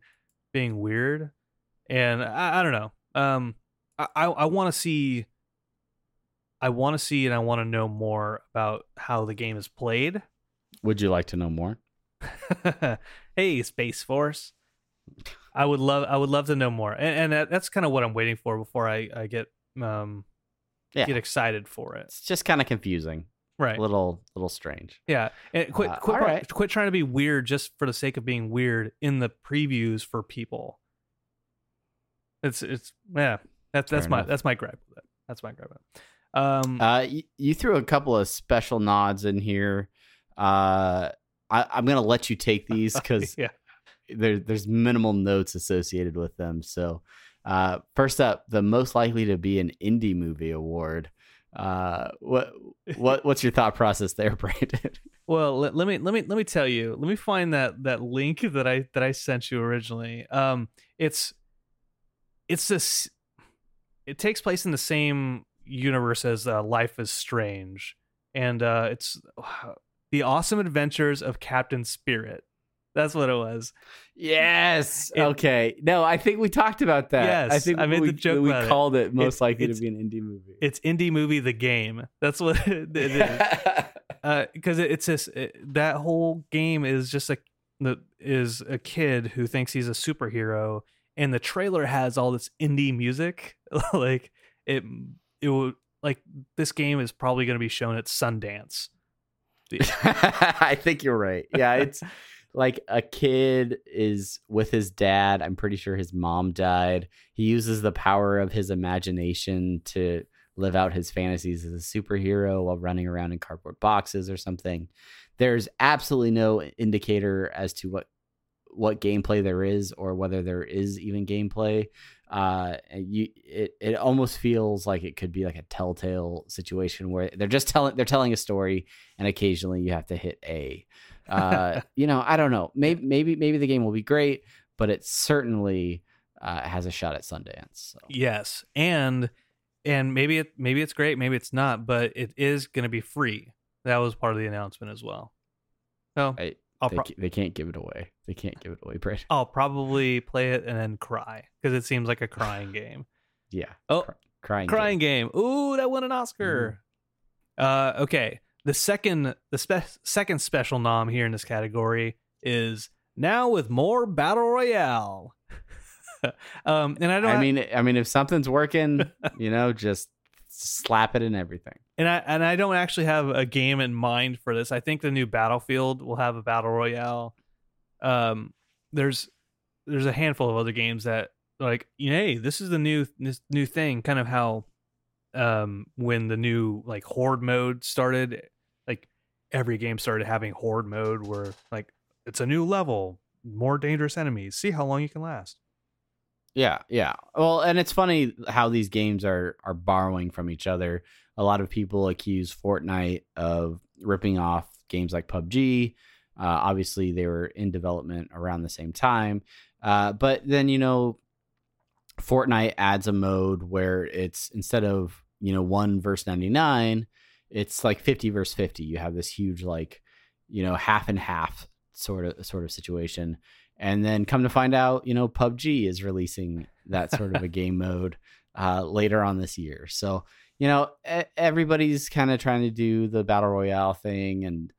being weird and i, I don't know um i i, I want to see i want to see and i want to know more about how the game is played Would you like to know more? hey space force i would love i would love to know more and, and that, that's kind of what i'm waiting for before i i get um Yeah. get excited for it It's just kind of confusing. Right A little little strange. Yeah, and quit Uh, quit, right. quit trying to be weird just for the sake of being weird in the previews for people. It's it's yeah. That's that's Fair my enough. that's my gripe with it. That's my gripe. With it. Um, Uh, you, you threw a couple of special nods in here. Uh, I, I'm gonna let you take these because yeah, there, there's minimal notes associated with them. So, uh, first up, the most likely to be an indie movie award. Uh, what what what's your thought process there, Brandon? Well, let, let me let me let me tell you. Let me find that that link that I that I sent you originally. Um, it's it's this. It takes place in the same universe as uh, Life is Strange, and uh, it's the awesome adventures of Captain Spirit. That's what it was. Yes. It- okay. No, I think we talked about that. I Yes, think I made we, the joke we about it. called it most It- likely to be an indie movie. It's indie movie the game. That's what it is. uh, because it, it's this that whole game is just a the is a kid who thinks he's a superhero, and the trailer has all this indie music. like it, it will like this game is probably going to be shown at Sundance. I think you're right. Yeah, it's like a kid is with his dad. I'm pretty sure his mom died. He uses the power of his imagination to live out his fantasies as a superhero while running around in cardboard boxes or something. There's absolutely no indicator as to what what gameplay there is or whether there is even gameplay. Uh, you it it almost feels like it could be like a telltale situation where they're just telling they're telling a story and occasionally you have to hit A. Uh, you know, I don't know. Maybe maybe maybe the game will be great, but it certainly uh, has a shot at Sundance. So. Yes, and and maybe it maybe it's great, maybe it's not, but it is going to be free. That was part of the announcement as well. So I, I'll they, pro- they can't give it away. They can't give it away, Brad. I'll probably play it and then cry because it seems like a crying game. Yeah. Oh, cry- crying. crying game. game. Ooh, that won an Oscar. Uh, okay. The second, the spe- second special nom here in this category is now with more battle royale. um, and I don't. I mean, I mean, if something's working, you know, just slap it in everything. and I and I don't actually have a game in mind for this. I think the new Battlefield will have a battle royale. Um, there's there's a handful of other games that like, hey, this is the new this new thing. Kind of how, um, when the new like horde mode started, like every game started having horde mode where like it's a new level, more dangerous enemies. See how long you can last. Yeah, yeah. Well, and it's funny how these games are are borrowing from each other. A lot of people accuse Fortnite of ripping off games like PUBG. Uh, obviously, they were in development around the same time, uh, but then you know, Fortnite adds a mode where it's instead of you know one verse ninety nine, it's like fifty verse fifty. You have this huge like you know half and half sort of sort of situation and then come to find out you know pubg is releasing that sort of a game mode uh, later on this year so you know everybody's kind of trying to do the battle royale thing and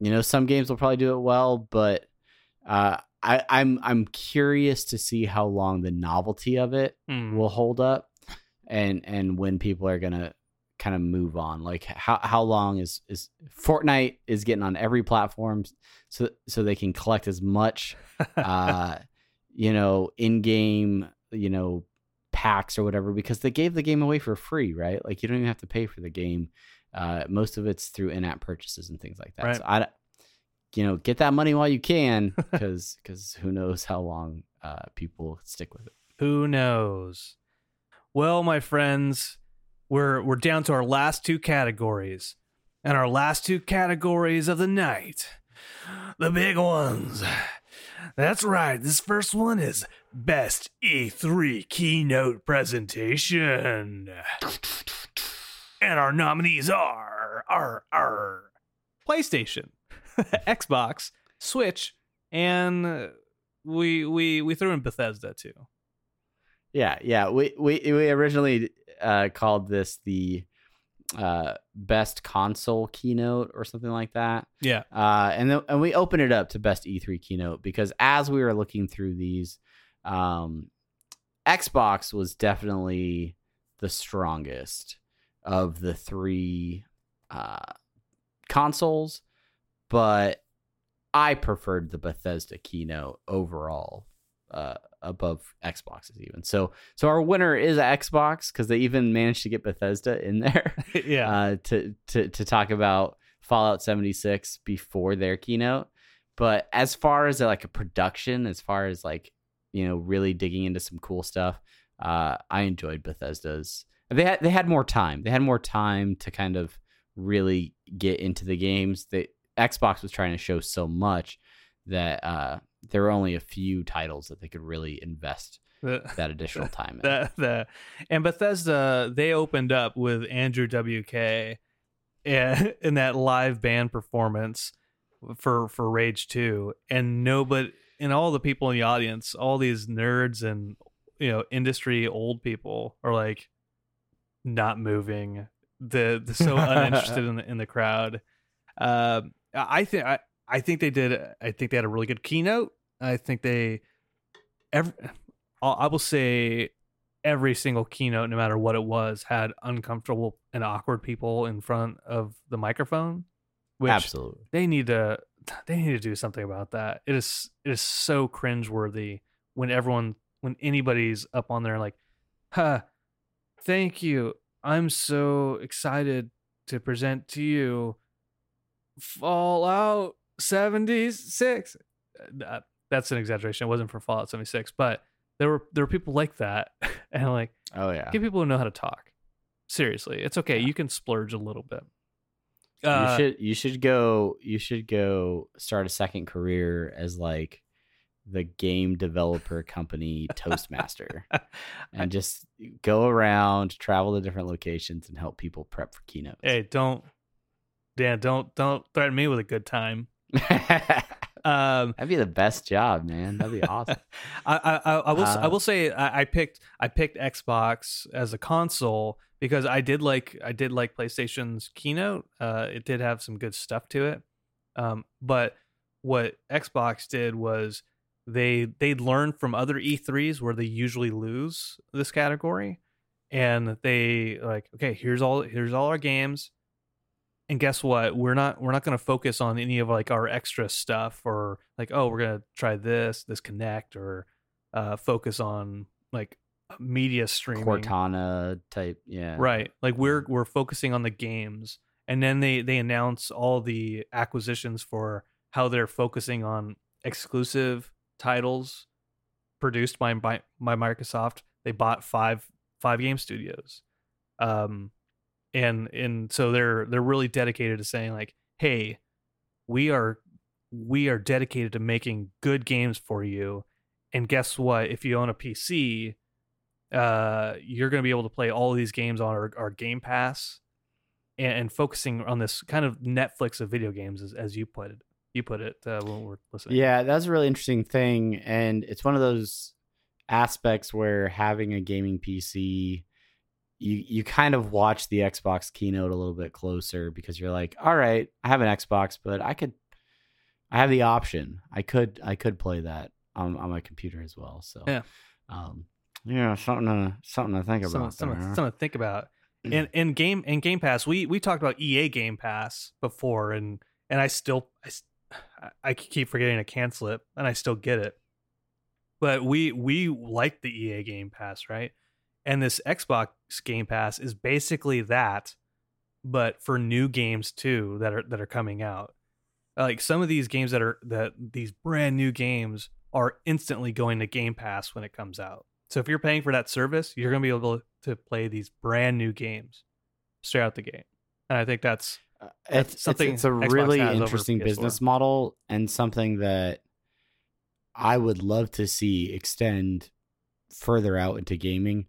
you know some games will probably do it well but uh, I, I'm I'm curious to see how long the novelty of it Hmm. will hold up and and when people are gonna kind of move on like how how long is is fortnite is getting on every platform so so they can collect as much uh you know in-game you know packs or whatever because they gave the game away for free right like you don't even have to pay for the game uh most of it's through in-app purchases and things like that Right. so i you know get that money while you can because because who knows how long uh people stick with it Who knows? Well, my friends, we're we're down to our last two categories. And our last two categories of the night. The big ones. That's right. This first one is Best E3 Keynote Presentation. And our nominees are are are PlayStation, Xbox, Switch, and we we we threw in Bethesda too. Yeah, yeah. We we we originally uh, called this the uh, best console keynote or something like that. Yeah. Uh, and then and we opened it up to best E3 keynote because as we were looking through these, um, Xbox was definitely the strongest of the three uh, consoles, but I preferred the Bethesda keynote overall uh, above Xboxes even. So so our winner is Xbox because they even managed to get Bethesda in there yeah. uh, to to to talk about Fallout 76 before their keynote. But as far as like a production, as far as like you know, really digging into some cool stuff, uh, I enjoyed Bethesda's. They had they had more time. They had more time to kind of really get into the games. They Xbox was trying to show so much that uh, there were only a few titles that they could really invest The- that additional time in. the the and Bethesda they opened up with Andrew WK and in that live band performance for for Rage 2 and nobody and all the people in the audience all these nerds and you know industry old people are like not moving the, the so uninterested in the in the crowd Uh, Uh, I think I, I think they did. Uh, I think they had a really good keynote. I think they every. I will say every single keynote, no matter what it was, had uncomfortable and awkward people in front of the microphone. Which Absolutely. they need to they need to do something about that. It is it is so cringeworthy when everyone when anybody's up on there like, huh, thank you. I'm so excited to present to you Fallout 76. Uh, that's an exaggeration. It wasn't for Fallout 76, but there were there were people like that. and like Oh yeah. get people who know how to talk. Seriously. It's okay. You can splurge a little bit. Uh, you should you should go you should go start a second career as like the game developer company toastmaster and just go around travel to different locations and help people prep for keynotes hey, don't Dan, don't don't threaten me with a good time. Um that'd be the best job man that'd be awesome I, I, I will I Uh, will say I, I picked I picked Xbox as a console because I did like I did like PlayStation's keynote. Uh, it did have some good stuff to it. Um, but what Xbox did was they they learned from other E3s where they usually lose this category, and they like okay here's all here's all our games, and guess what? We're not we're not going to focus on any of like our extra stuff or like oh we're gonna try this this Kinect or uh focus on like media streaming. Cortana type yeah. Right. Like we're we're focusing on the games. And then they they announce all the acquisitions for how they're focusing on exclusive titles produced by by, by Microsoft. They bought five five game studios. Um and and so they're they're really dedicated to saying like hey we are we are dedicated to making good games for you and guess what? If you own a pc uh you're going to be able to play all these games on our, our game pass and, and focusing on this kind of netflix of video games as, as you put it you put it uh, when we're listening yeah that's a really interesting thing and it's one of those aspects where having a gaming pc you you kind of watch the xbox keynote a little bit closer because you're like all right i have an xbox but i could i have the option. I could i could play that on, on my computer as well. So Yeah. um yeah something to something to think about something, there. something to think about. In in game in game pass we we talked about ea game pass before and and i still I, I keep forgetting to cancel it and i still get it. But we we like the ea game pass right and this xbox game pass is basically that but for new games too that are that are coming out like some of these games that are that these brand new games are instantly going to game pass when it comes out so if you're paying for that service, you're going to be able to play these brand new games straight out the gate. And I think that's Uh, That's it's, it's, something it's a Xbox really interesting business model and something that I would love to see extend further out into gaming.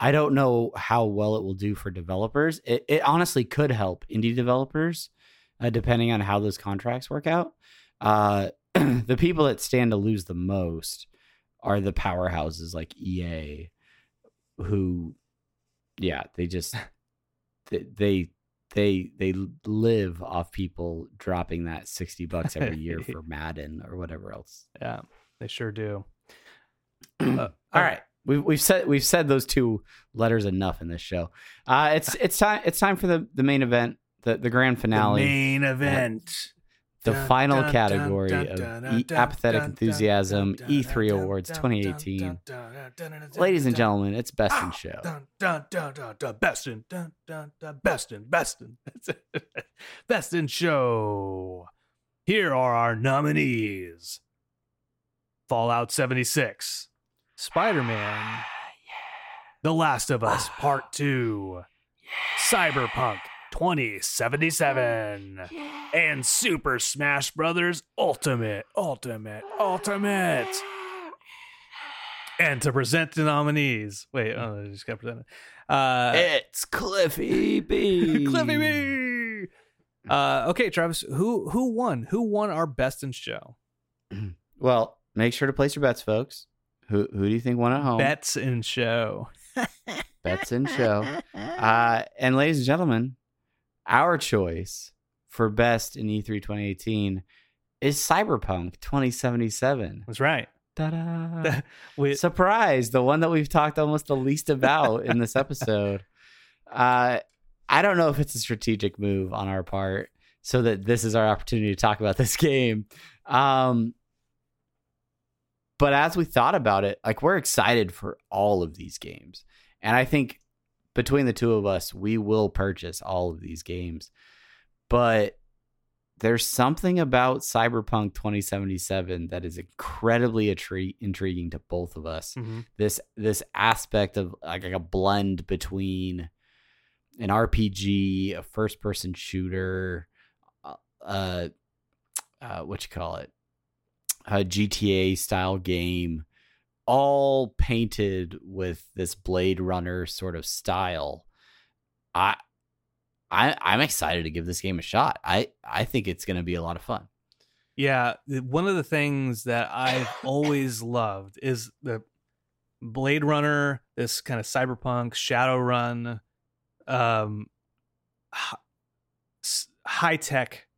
I don't know how well it will do for developers. It, it honestly could help indie developers, uh, depending on how those contracts work out. Uh, the people that stand to lose the most are the powerhouses like EA, who, yeah, they just they they they, they live off people dropping that sixty bucks every year for Madden or whatever else. yeah, they sure do. All Uh, right. We've, we've said we've said those two letters enough in this show. Uh, it's it's time it's time for the, the main event, the, the grand finale, The main event. the Dun, final dun, category dun, of e- apathetic enthusiasm dun, dun, E3 Awards 2018. dun, dun, dun, dun, dun, Ladies and gentlemen, it's best in Ah, show. Best in, best in, best in, best in show. Here are our nominees: Fallout 76, Spider Man, The Last of Us Part Two, Cyberpunk 2077, and Super Smash Brothers Ultimate, Ultimate, Ultimate. And to present the nominees, wait, oh, I just got presented. Uh, It's Cliffy B. Cliffy B. Uh, okay, Travis, who who won? Who won our best in show? Well, make sure to place your bets, folks. Who who do you think won at home? Bets and show. Bets and show. Uh, and ladies and gentlemen, our choice for best in E E3 2018 is Cyberpunk 2077. That's right. Ta-da! With, Surprise! The one that we've talked almost the least about in this episode. Uh, I don't know if it's a strategic move on our part, so that this is our opportunity to talk about this game. Um, but as we thought about it, like we're excited for all of these games, and I think between the two of us, we will purchase all of these games. But there's something about Cyberpunk 2077 that is incredibly attri- intriguing to both of us. Mhm. This this aspect of like, like a blend between an RPG, a first person shooter, uh, uh what you call it, a GTA style game, all painted with this Blade Runner sort of style. I I I'm excited to give this game a shot. I I think it's going to be a lot of fun. Yeah, one of the things that I've always loved is the Blade Runner, this kind of cyberpunk Shadowrun, um, high tech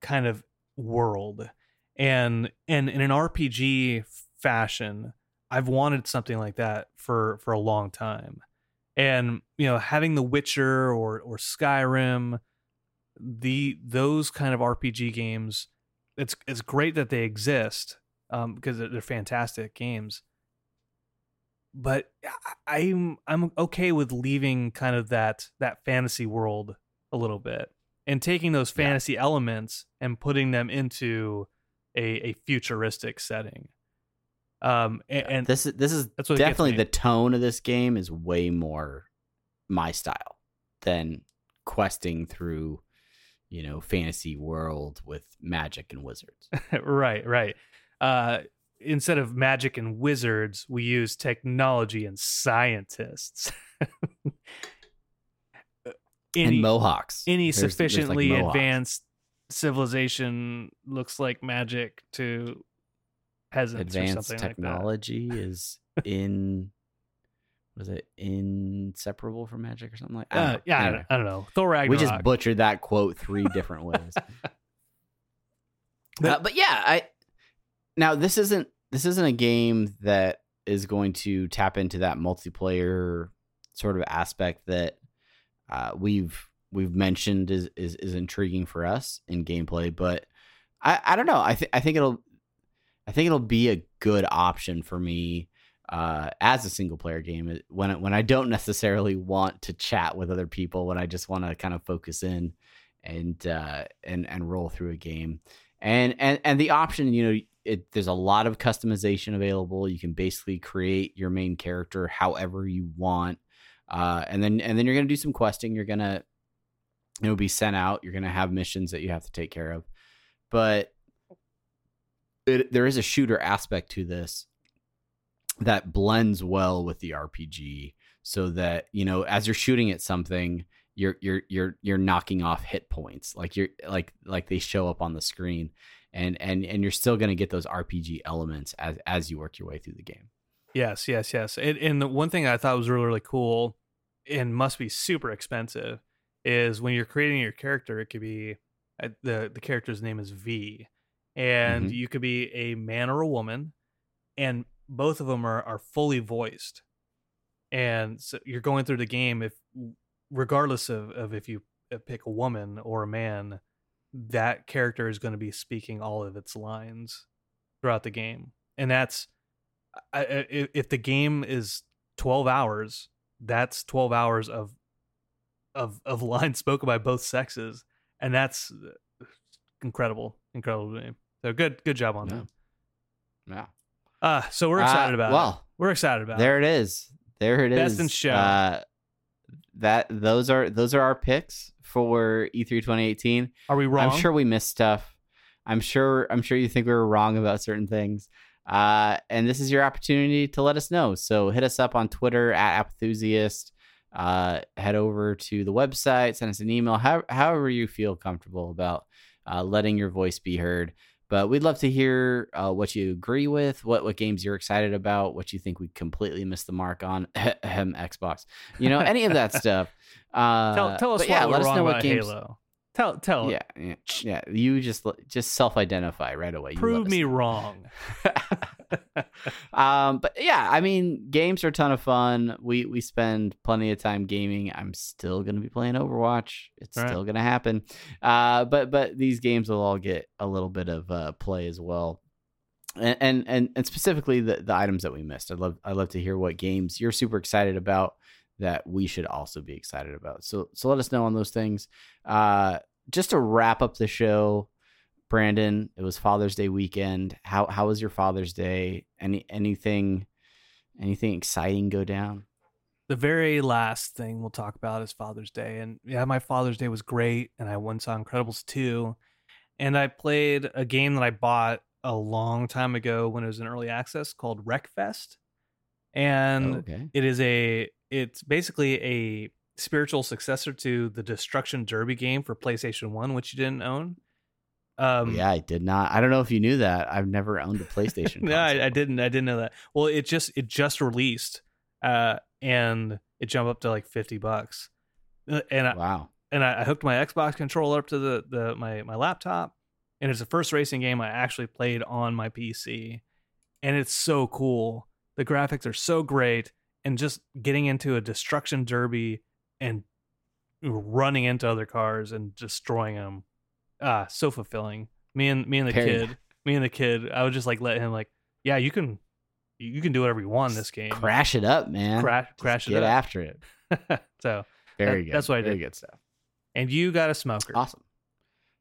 kind of world, and and in an RPG fashion, I've wanted something like that for for a long time, and you know, having The Witcher or or Skyrim, the those kind of RPG games it's it's great that they exist um, because they're, they're fantastic games. But I'm I'm okay with leaving kind of that that fantasy world a little bit and taking those Yeah. fantasy elements and putting them into a, a futuristic setting. Um, and, this is this is that's definitely the tone of this game is way more my style than questing through you know fantasy world with magic and wizards. right, right. Uh, instead of magic and wizards, we use technology and scientists. any and mohawks. any There's- there's, like, sufficiently mohawks. advanced civilization looks like magic to peasants or advanced technology is in was it inseparable from magic or something like like that. Uh, yeah, I, Anyway, don't, I don't know. Thor we just butchered that quote three different ways. But- Uh, but yeah, I now this isn't this isn't a game that is going to tap into that multiplayer sort of aspect that uh, we've we've mentioned is, is is intriguing for us in gameplay. But I I don't know. I think I think it'll I think it'll be a good option for me uh, as a single player game when I- when I don't necessarily want to chat with other people when I just want to kind of focus in and uh, and and roll through a game and and and the option you know it, there's a lot of customization available you can basically create your main character however you want uh, and then and then you're gonna do some questing you're gonna know be sent out you're gonna have missions that you have to take care of but it, there is a shooter aspect to this that blends well with the RPG so that you know as you're shooting at something you're you're you're you're knocking off hit points like you're like like they show up on the screen and and and you're still going to get those RPG elements as as you work your way through the game. Yes, yes, yes. And, and the one thing I thought was really, really cool and must be super expensive is when you're creating your character, it could be uh, the the character's name is V, and Mhm. you could be a man or a woman, and both of them are are fully voiced, and so you're going through the game if regardless of of if you uh, pick a woman or a man, that character is going to be speaking all of its lines throughout the game, and that's I, if the game is 12 hours that's 12 hours of of of lines spoken by both sexes and that's uh, incredible incredible to me so good good job on Yeah. that Yeah. uh so we're excited Uh, about well, it we're excited about it. there it is. There it is. Best in show. Uh, that those are those are our picks for E E3 2018. are we wrong I'm sure we missed stuff. I'm sure I'm sure you think we were wrong about certain things. Uh, and this is your opportunity to let us know. So hit us up on Twitter at Appenthusiast. Uh, head over to the website, send us an email, how, however you feel comfortable about uh, letting your voice be heard. But we'd love to hear uh, what you agree with, what what games you're excited about, what you think we completely missed the mark on. Xbox, you know, any of that stuff. Uh, tell, tell us what yeah, let us know what games. halo Tell tell. Yeah, yeah, yeah. You just just self-identify right away. You Prove me wrong. um, but yeah, I mean, games are a ton of fun. We we spend plenty of time gaming. I'm still gonna be playing Overwatch. It's still gonna happen. Uh, but but these games will all get a little bit of uh, play as well. And, and and and specifically the the items that we missed. I'd love I'd love to hear what games you're super excited about that we should also be excited about. So so let us know on those things. Uh, just to wrap up the show, Brandon, it was Father's Day weekend. How how was your Father's Day? Any anything anything exciting go down? the very last thing we'll talk about is Father's Day. And yeah, my Father's Day was great. And I went saw Incredibles 2. And I played a game that I bought a long time ago when it was in early access called Wreckfest. And Oh, okay. it is a it's basically a spiritual successor to the Destruction Derby game for PlayStation 1, which you didn't own. Um yeah, I did not. I don't know if you knew that. I've never owned a PlayStation. no, I, I didn't. I didn't know that. Well, it just it just released, uh, and it jumped up to like fifty bucks, Uh, and I, Wow. and I, I hooked my Xbox controller up to the the my my laptop, and it's the first racing game I actually played on my PC, and it's so cool. The graphics are so great, and just getting into a destruction derby and running into other cars and destroying them, ah, so fulfilling. Me and me and the Very kid, me and the kid, I would just like let him like, yeah, you can, you can do whatever you want in this game. Crash it up, man. crash, Just crash it Get up. after it. so, Very That- good. that's what I Very did. good stuff. and you got a smoker. Awesome.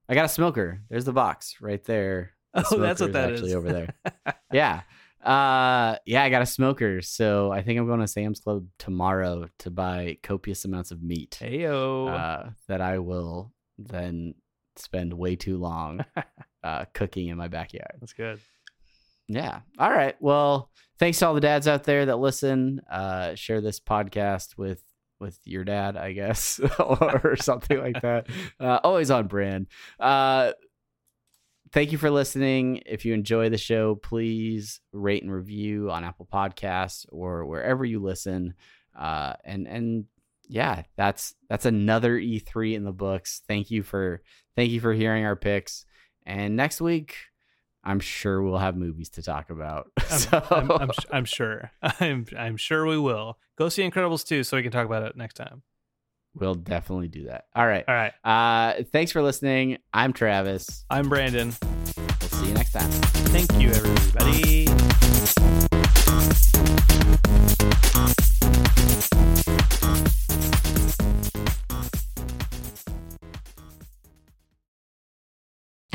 I got a smoker. There's the box right there. The Oh, that's what that is actually is. over there. yeah. Uh yeah, I got a smoker. So I think I'm going to Sam's Club tomorrow to buy copious amounts of meat. Heyo. Uh that I will then spend way too long uh cooking in my backyard. That's good. Yeah. All right. Well, thanks to all the dads out there that listen. Uh share this podcast with with your dad, I guess, or something like that. Uh, always on brand. Uh, thank you for listening. If you enjoy the show, please rate and review on Apple Podcasts or wherever you listen. Uh, and and yeah, that's that's another E3 in the books. Thank you for thank you for hearing our picks. And next week, I'm sure we'll have movies to talk about. I'm, So- I'm, I'm, I'm sure. I'm I'm sure we will go see Incredibles 2 so we can talk about it next time. we'll definitely do that. All right. All right. Uh, thanks for listening. I'm Travis. I'm Brandon. We'll see you next time. Thank you, everybody.